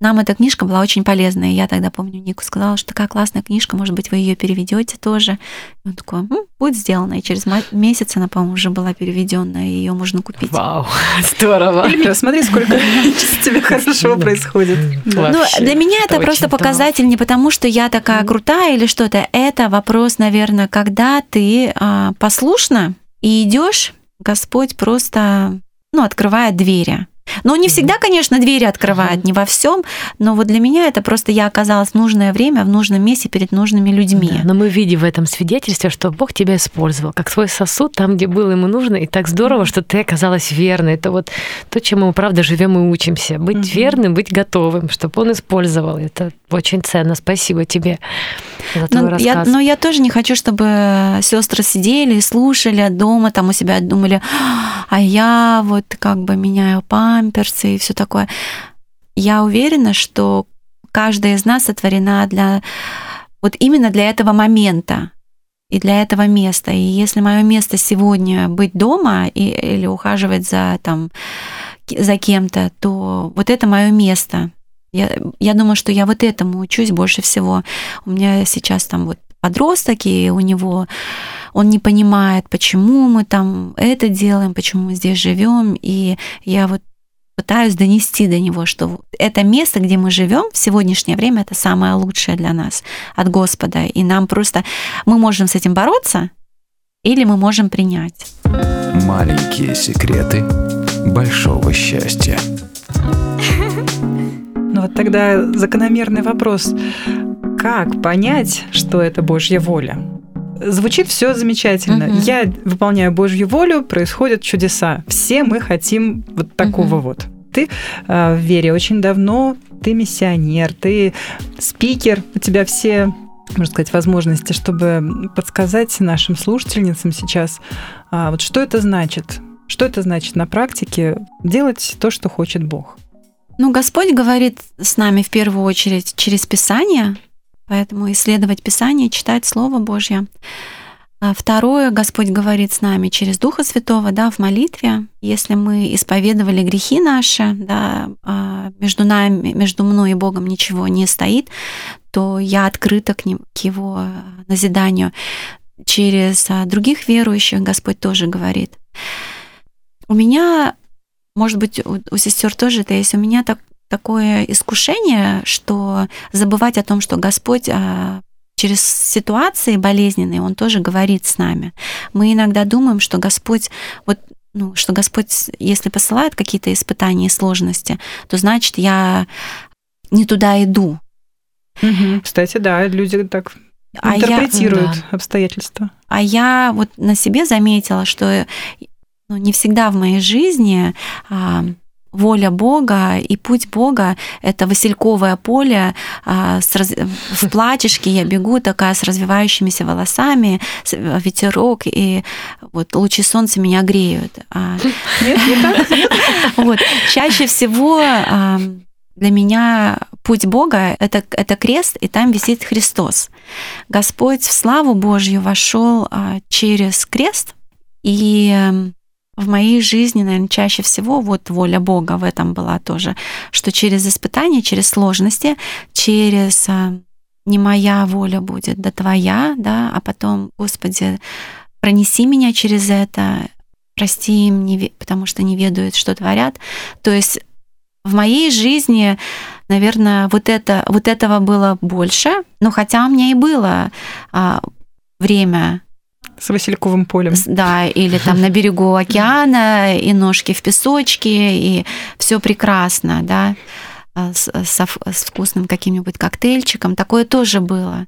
Нам эта книжка была очень полезная. Я тогда помню, Нику сказала, что такая классная книжка, может быть, вы ее переведете тоже. И он такой, ну, будет сделано. И через месяц она, по-моему, уже была переведенная, и ее можно купить. Вау, здорово. Эльмира, смотри, сколько у тебя хорошо происходит. Ну, для меня это просто показатель не потому, что я такая крутая или что-то. Это вопрос, наверное, когда ты а, послушна и идешь, Господь просто ну, открывает двери. Но не всегда, конечно, двери открывает, не во всем, но вот для меня это просто я оказалась в нужное время, в нужном месте перед нужными людьми. Да, но мы видим в этом свидетельстве, что Бог тебя использовал как свой сосуд там, где было ему нужно, и так здорово, что ты оказалась верной. Это вот то, чем мы, правда, живем и учимся. Быть угу. верным, быть готовым, чтобы он использовал. Это очень ценно. Спасибо тебе за твой но рассказ. Я, но я тоже не хочу, чтобы сестры сидели и слушали дома, там у себя думали, а я вот как бы меняю памперсы и все такое. Я уверена, что каждая из нас сотворена для вот именно для этого момента и для этого места. И если мое место сегодня быть дома и, или ухаживать за там за кем-то, то вот это мое место. Я, я думаю, что я вот этому учусь больше всего. У меня сейчас там вот подросток, и у него он не понимает, почему мы там это делаем, почему мы здесь живем, и я вот пытаюсь донести до него, что это место, где мы живем в сегодняшнее время, это самое лучшее для нас от Господа, и нам просто мы можем с этим бороться, или мы можем принять. Маленькие секреты большого счастья. Ну вот тогда закономерный вопрос. Как понять, что это Божья воля? Звучит все замечательно. Угу. Я выполняю Божью волю, происходят чудеса. Все мы хотим вот такого угу. вот. Ты э, в вере очень давно, ты миссионер, ты спикер, у тебя все можно сказать, возможности, чтобы подсказать нашим слушательницам сейчас, а, вот что это значит, что это значит на практике делать то, что хочет Бог. Ну, Господь говорит с нами в первую очередь через Писание, поэтому исследовать Писание, читать Слово Божье. А второе, Господь говорит с нами через Духа Святого, да, в молитве. Если мы исповедовали грехи наши, да, а между нами, между мной и Богом ничего не стоит, то я открыта к, ним, к Его назиданию. Через а, других верующих Господь тоже говорит. У меня может быть, у, у сестер тоже это есть. У меня так, такое искушение, что забывать о том, что Господь а, через ситуации болезненные, Он тоже говорит с нами. Мы иногда думаем, что Господь, вот, ну, что Господь, если посылает какие-то испытания и сложности, то значит, я не туда иду. Угу. Кстати, да, люди так а интерпретируют я, да. обстоятельства. А я вот на себе заметила, что но не всегда в моей жизни а, воля Бога и путь Бога — это васильковое поле а, с раз... в платьишке я бегу такая с развивающимися волосами, ветерок, и вот лучи солнца меня греют. Нет, не так. Чаще всего а, для меня путь Бога это, это крест, и там висит Христос. Господь в славу Божью вошел а, через крест, и в моей жизни, наверное, чаще всего вот воля Бога в этом была тоже, что через испытания, через сложности, через а, не моя воля будет, да твоя, да, а потом, Господи, пронеси меня через это, прости им, потому что не ведают, что творят. То есть в моей жизни, наверное, вот, это, вот этого было больше, но хотя у меня и было а, время с Васильковым полем. Да, или там на берегу океана, и ножки в песочке, и все прекрасно, да, а, с, с, с вкусным каким-нибудь коктейльчиком. Такое тоже было.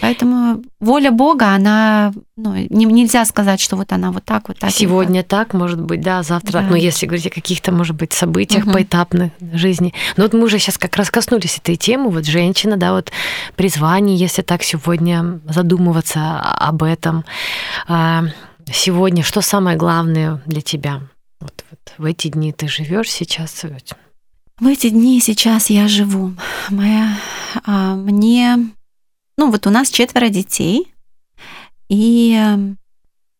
Поэтому воля Бога, она, ну, не, нельзя сказать, что вот она вот так, вот так. Сегодня так. так, может быть, да, завтра, да. ну, если говорить о каких-то, может быть, событиях угу. поэтапных жизни. Но вот мы уже сейчас как раз коснулись этой темы, вот женщина, да, вот призвание, если так сегодня задумываться об этом. А, сегодня что самое главное для тебя? Вот, вот в эти дни ты живешь сейчас? В эти дни сейчас я живу. Моя, а, мне ну, вот у нас четверо детей, и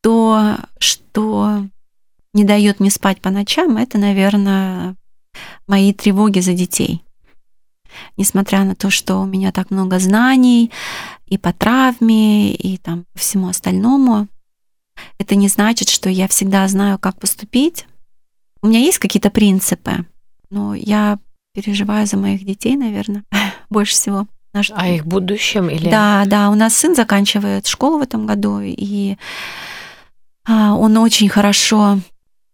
то, что не дает мне спать по ночам, это, наверное, мои тревоги за детей. Несмотря на то, что у меня так много знаний и по травме, и там всему остальному, это не значит, что я всегда знаю, как поступить. У меня есть какие-то принципы, но я переживаю за моих детей, наверное, больше всего. Наш... О их будущем или? Да, да, у нас сын заканчивает школу в этом году, и а, он очень хорошо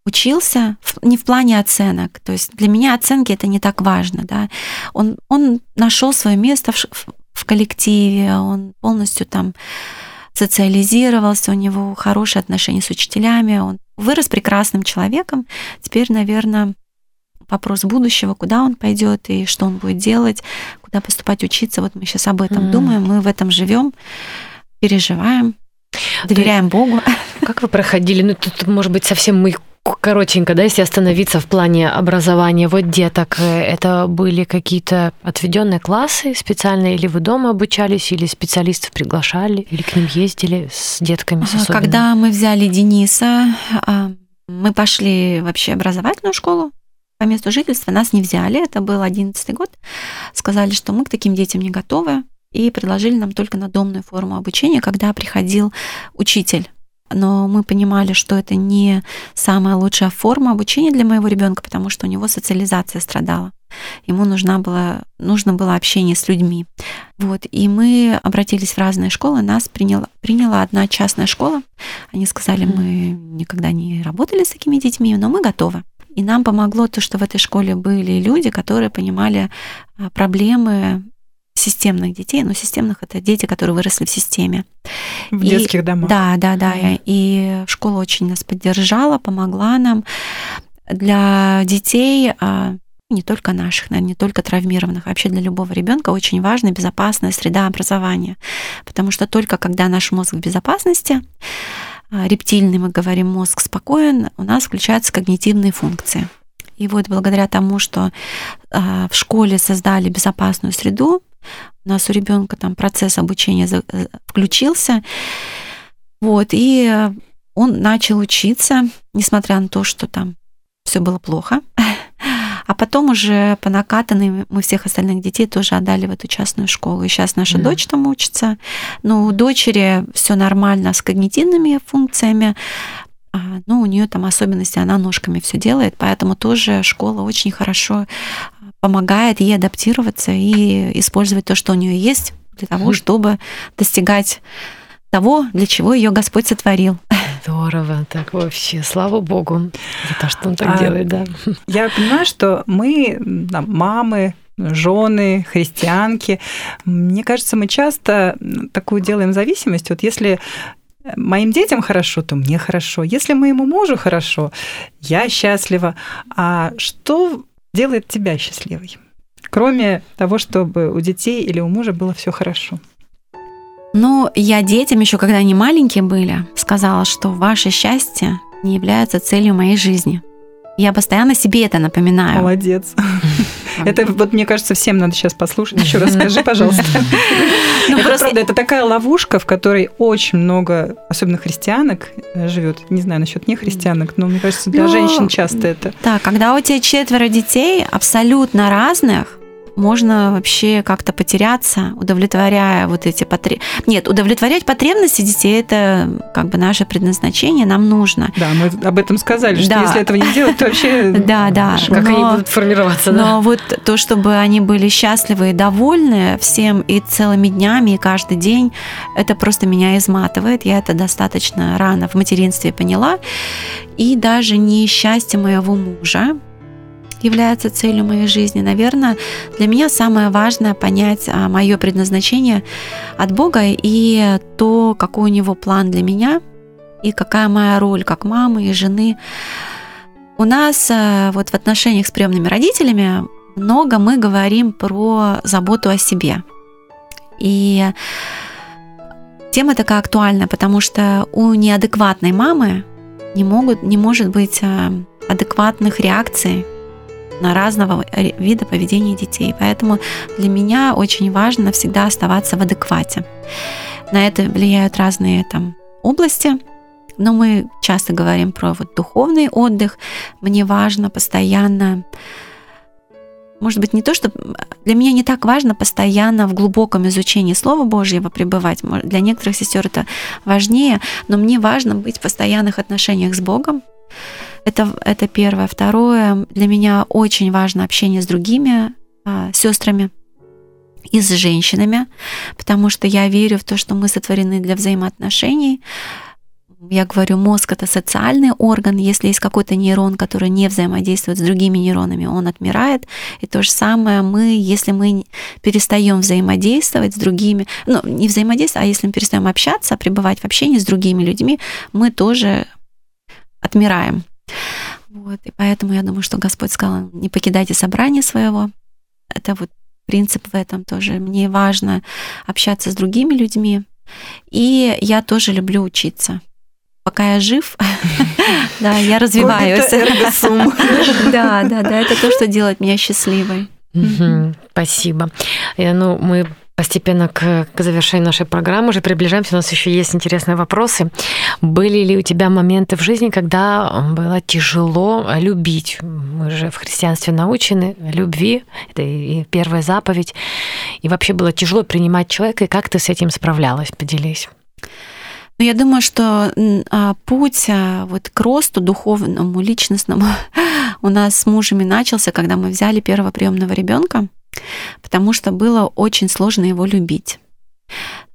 учился, не в плане оценок. То есть для меня оценки это не так важно, да. Он, он нашел свое место в, в коллективе, он полностью там социализировался, у него хорошие отношения с учителями, он вырос прекрасным человеком. Теперь, наверное, вопрос будущего, куда он пойдет и что он будет делать, куда поступать учиться. Вот мы сейчас об этом mm. думаем, мы в этом живем, переживаем, доверяем Ты, Богу. Как вы проходили? Ну, тут, может быть, совсем мы коротенько, да, если остановиться в плане образования вот деток, э, это были какие-то отведенные классы специальные, или вы дома обучались, или специалистов приглашали, или к ним ездили с детками с Когда мы взяли Дениса, а, мы пошли вообще образовательную школу, по месту жительства нас не взяли, это был одиннадцатый год. Сказали, что мы к таким детям не готовы, и предложили нам только надомную форму обучения, когда приходил учитель. Но мы понимали, что это не самая лучшая форма обучения для моего ребенка, потому что у него социализация страдала. Ему нужна была, нужно было общение с людьми. Вот. И мы обратились в разные школы. Нас приняла, приняла одна частная школа. Они сказали, мы никогда не работали с такими детьми, но мы готовы. И нам помогло то, что в этой школе были люди, которые понимали а, проблемы системных детей, но системных это дети, которые выросли в системе. В и, детских домах. Да, да, да. И школа очень нас поддержала, помогла нам. Для детей а, не только наших, наверное, не только травмированных, а вообще для любого ребенка очень важна безопасная среда образования. Потому что только когда наш мозг в безопасности, рептильный, мы говорим, мозг спокоен, у нас включаются когнитивные функции. И вот благодаря тому, что а, в школе создали безопасную среду, у нас у ребенка там процесс обучения э, включился, вот, и он начал учиться, несмотря на то, что там все было плохо. А потом уже по накатанной мы всех остальных детей тоже отдали в эту частную школу. И сейчас наша mm. дочь там учится. Но у дочери все нормально с когнитивными функциями. А, ну, у нее там особенности, она ножками все делает, поэтому тоже школа очень хорошо помогает ей адаптироваться и использовать то, что у нее есть, для того, чтобы достигать того, для чего ее Господь сотворил. Здорово, так вообще, слава Богу за то, что он так а, делает, да. Я понимаю, что мы, там, мамы, жены, христианки, мне кажется, мы часто такую делаем зависимость. Вот если моим детям хорошо, то мне хорошо. Если моему мужу хорошо, я счастлива. А что делает тебя счастливой? Кроме того, чтобы у детей или у мужа было все хорошо. Ну, я детям еще, когда они маленькие были, сказала, что ваше счастье не является целью моей жизни. Я постоянно себе это напоминаю. Молодец. Это вот, мне кажется, всем надо сейчас послушать. Еще раз скажи, пожалуйста. Ну, это просто... правда, это такая ловушка, в которой очень много, особенно христианок, живет. Не знаю насчет не христианок, но мне кажется, для ну, женщин часто это. Да, когда у тебя четверо детей абсолютно разных, можно вообще как-то потеряться, удовлетворяя вот эти потребности. Нет, удовлетворять потребности детей – это как бы наше предназначение, нам нужно. Да, мы об этом сказали, что Да. если этого не делать, то вообще... Да, да. Как они но- будут формироваться, Но да? вот то, чтобы они были счастливы и довольны всем и целыми днями, и каждый день, это просто меня изматывает. Я это достаточно рано в материнстве поняла. И даже не счастье моего мужа является целью моей жизни. Наверное, для меня самое важное понять мое предназначение от Бога и то, какой у него план для меня, и какая моя роль как мамы и жены. У нас э, вот в отношениях с приемными родителями много мы говорим про заботу о себе. И тема такая актуальна, потому что у неадекватной мамы не, могут, не может быть э, адекватных реакций на разного вида поведения детей. Поэтому для меня очень важно всегда оставаться в адеквате. На это влияют разные там области, но мы часто говорим про вот духовный отдых. Мне важно постоянно может быть, не то, что для меня не так важно постоянно в глубоком изучении Слова Божьего пребывать. Для некоторых сестер это важнее, но мне важно быть в постоянных отношениях с Богом. Это, это первое. Второе, для меня очень важно общение с другими а, сестрами и с женщинами, потому что я верю в то, что мы сотворены для взаимоотношений. Я говорю, мозг это социальный орган. Если есть какой-то нейрон, который не взаимодействует с другими нейронами, он отмирает. И то же самое мы, если мы перестаем взаимодействовать с другими, ну, не взаимодействовать, а если мы перестаем общаться, пребывать в общении с другими людьми, мы тоже отмираем. Вот. И поэтому я думаю, что Господь сказал, не покидайте собрание своего. Это вот принцип в этом тоже. Мне важно общаться с другими людьми. И я тоже люблю учиться. Пока я жив, да, я развиваюсь. Да, да, да, это то, что делает меня счастливой. Спасибо. Э, Ну, мы постепенно к, к завершению нашей программы уже приближаемся. У нас еще есть интересные вопросы. Были ли у тебя моменты в жизни, когда было тяжело любить? Мы же в христианстве научены любви. Это и первая заповедь. И вообще было тяжело принимать человека. И как ты с этим справлялась? Поделись. Но я думаю, что а, путь а, вот к росту духовному, личностному у нас с мужем и начался, когда мы взяли первого приемного ребенка, потому что было очень сложно его любить.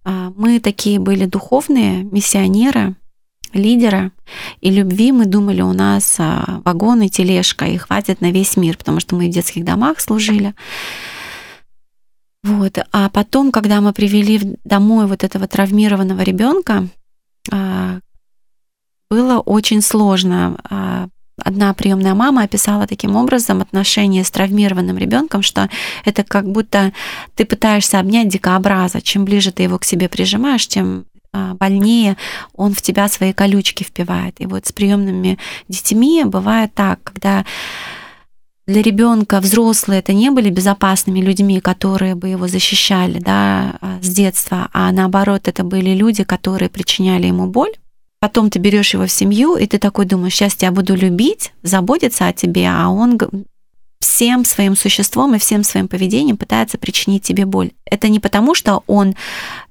А, Мы такие были духовные миссионеры, лидеры, и любви мы думали, у нас а, вагон и тележка, и хватит на весь мир, потому что мы в детских домах служили. Вот. А потом, когда мы привели домой вот этого травмированного ребенка, а, было очень сложно. Одна приемная мама описала таким образом отношения с травмированным ребенком, что это как будто ты пытаешься обнять дикообраза. Чем ближе ты его к себе прижимаешь, тем а, больнее он в тебя свои колючки впивает. И вот с приемными детьми бывает так, когда для ребенка взрослые это не были безопасными людьми, которые бы его защищали да, а, с детства, а наоборот, это были люди, которые причиняли ему боль. Потом ты берешь его в семью, и ты такой думаешь, сейчас я буду любить, заботиться о тебе, а он всем своим существом и всем своим поведением пытается причинить тебе боль. Это не потому, что он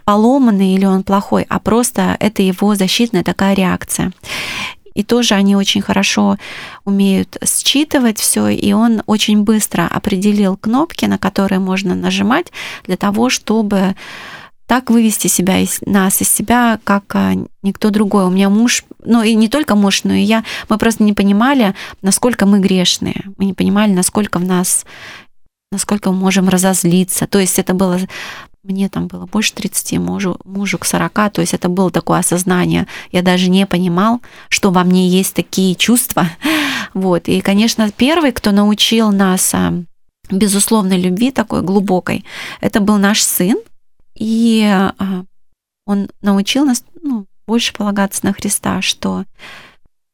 поломанный или он плохой, а просто это его защитная такая реакция. И тоже они очень хорошо умеют считывать все, и он очень быстро определил кнопки, на которые можно нажимать для того, чтобы так вывести себя из нас из себя, как а, никто другой. У меня муж, ну и не только муж, но и я, мы просто не понимали, насколько мы грешные. Мы не понимали, насколько в нас, насколько мы можем разозлиться. То есть это было мне там было больше 30, мужу, мужу к 40, то есть это было такое осознание. Я даже не понимал, что во мне есть такие чувства. Вот. И, конечно, первый, кто научил нас а, безусловной любви, такой глубокой, это был наш сын. И а, он научил нас ну, больше полагаться на Христа, что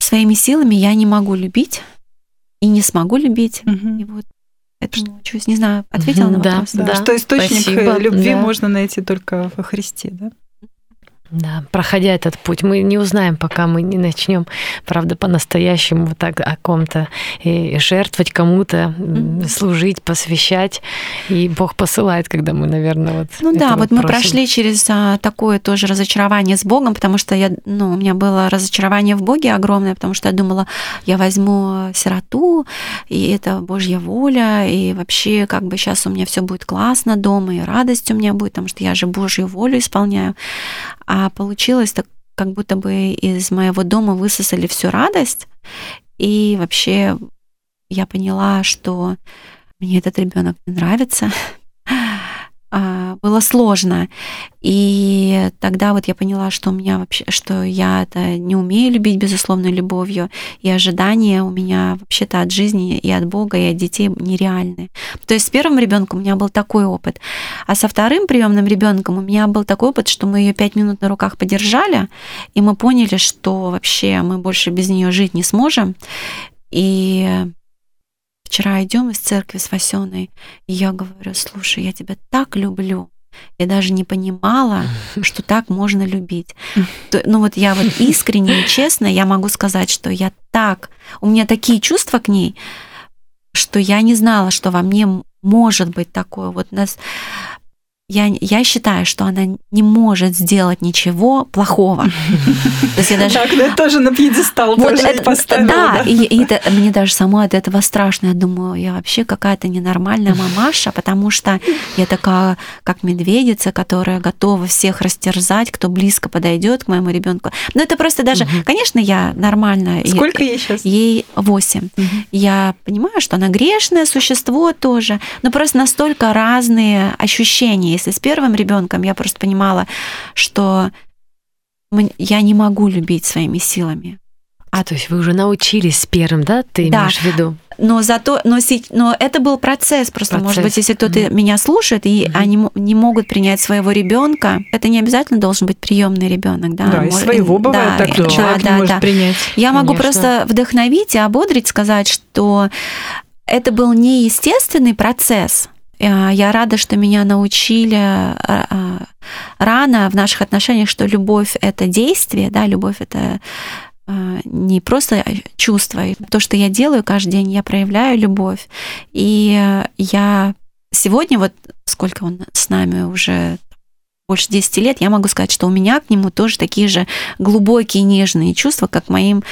своими силами я не могу любить и не смогу любить. Мгм. И вот этому учусь. Не знаю, ответила на Да. вопрос? Да, Да, что источник спасибо, любви да. можно найти только во Христе, да? Да, проходя этот путь, мы не узнаем, пока мы не начнем, правда, по-настоящему вот так о ком-то и жертвовать кому-то, mm-hmm. служить, посвящать. И Бог посылает, когда мы, наверное, вот. Ну да, вот мы прошли через а, такое тоже разочарование с Богом, потому что я, ну, у меня было разочарование в Боге огромное, потому что я думала, я возьму сироту, и это Божья воля, и вообще как бы сейчас у меня все будет классно дома, и радость у меня будет, потому что я же Божью волю исполняю. А получилось так, как будто бы из моего дома высосали всю радость. И вообще я поняла, что мне этот ребенок не нравится. А, было сложно. И тогда вот я поняла, что у меня вообще, что я это не умею любить безусловной любовью, и ожидания у меня вообще-то от жизни и от Бога, и от детей нереальные. То есть с первым ребенком у меня был такой опыт, а со вторым приемным ребенком у меня был такой опыт, что мы ее пять минут на руках подержали, и мы поняли, что вообще мы больше без нее жить не сможем. И вчера идем из церкви с Васеной, и я говорю, слушай, я тебя так люблю, я даже не понимала, что так можно любить. Ну вот я вот искренне и честно, я могу сказать, что я так, у меня такие чувства к ней, что я не знала, что во мне может быть такое. Вот нас я, я считаю, что она не может сделать ничего плохого. То есть я даже... Так, да, тоже на пьедестал вот это, поставила. Да, да. и, и это, мне даже самой от этого страшно. Я думаю, я вообще какая-то ненормальная мамаша, потому что я такая, как медведица, которая готова всех растерзать, кто близко подойдет к моему ребенку. Но это просто даже, угу. конечно, я нормальная. Сколько ей сейчас? Ей 8. Угу. Я понимаю, что она грешное существо тоже, но просто настолько разные ощущения если с первым ребенком я просто понимала, что я не могу любить своими силами. А то есть вы уже научились с первым, да? Ты да. имеешь в виду? Но зато, но, но это был процесс просто. Процесс. Может быть, если кто-то mm меня слушает и mm они не могут принять своего ребенка, это не обязательно должен быть приемный ребенок, да? Да, и своего бывает да, так, да, человек да, не может да. принять. Я Конечно. могу просто вдохновить и ободрить, сказать, что это был неестественный процесс. Э, я рада, что меня научили э, э, рано в наших отношениях, что любовь это действие, да, любовь это не просто чувство. То, что я делаю каждый день, я проявляю любовь. И я сегодня, вот сколько он с нами уже больше 10 лет, я могу сказать, что у меня к нему тоже такие же глубокие нежные чувства, как моим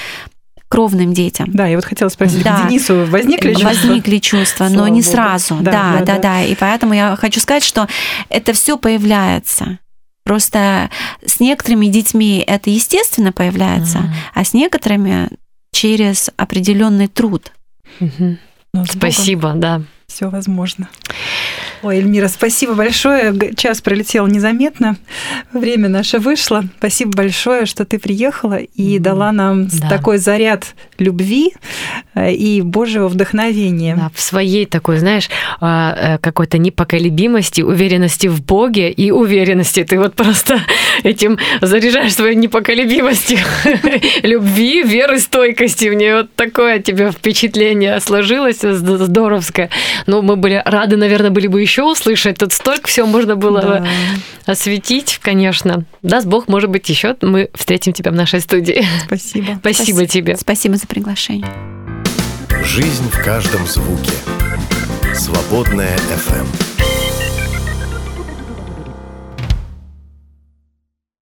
кровным детям. Да, я вот хотела спросить, да. Денису возникли чувства? Возникли чувства, Слава но не Богу. сразу. Да да, да, да, да. И поэтому я хочу сказать, что это все появляется. Просто с некоторыми детьми это естественно появляется, mm а с некоторыми через определенный труд. Mm-hmm. Ну, Спасибо, да. Все возможно. Ой, Эльмира, спасибо большое. Час пролетел незаметно. Время наше вышло. Спасибо большое, что ты приехала и mm, дала нам да. такой заряд любви э, и Божьего вдохновения. Да, в своей такой, знаешь, а, э, какой-то непоколебимости, уверенности в Боге и уверенности. Ты вот просто этим заряжаешь свою непоколебимостью любви, веры, стойкости. Мне вот такое тебе впечатление сложилось здоровское. Ну, мы были рады, наверное, были бы еще еще услышать. Тут столько всего можно было да. осветить, конечно. Даст Бог, может быть, еще мы встретим тебя в нашей студии. Спасибо. Спасибо, Спасибо тебе. Спасибо за приглашение. Жизнь в каждом звуке. Свободная FM.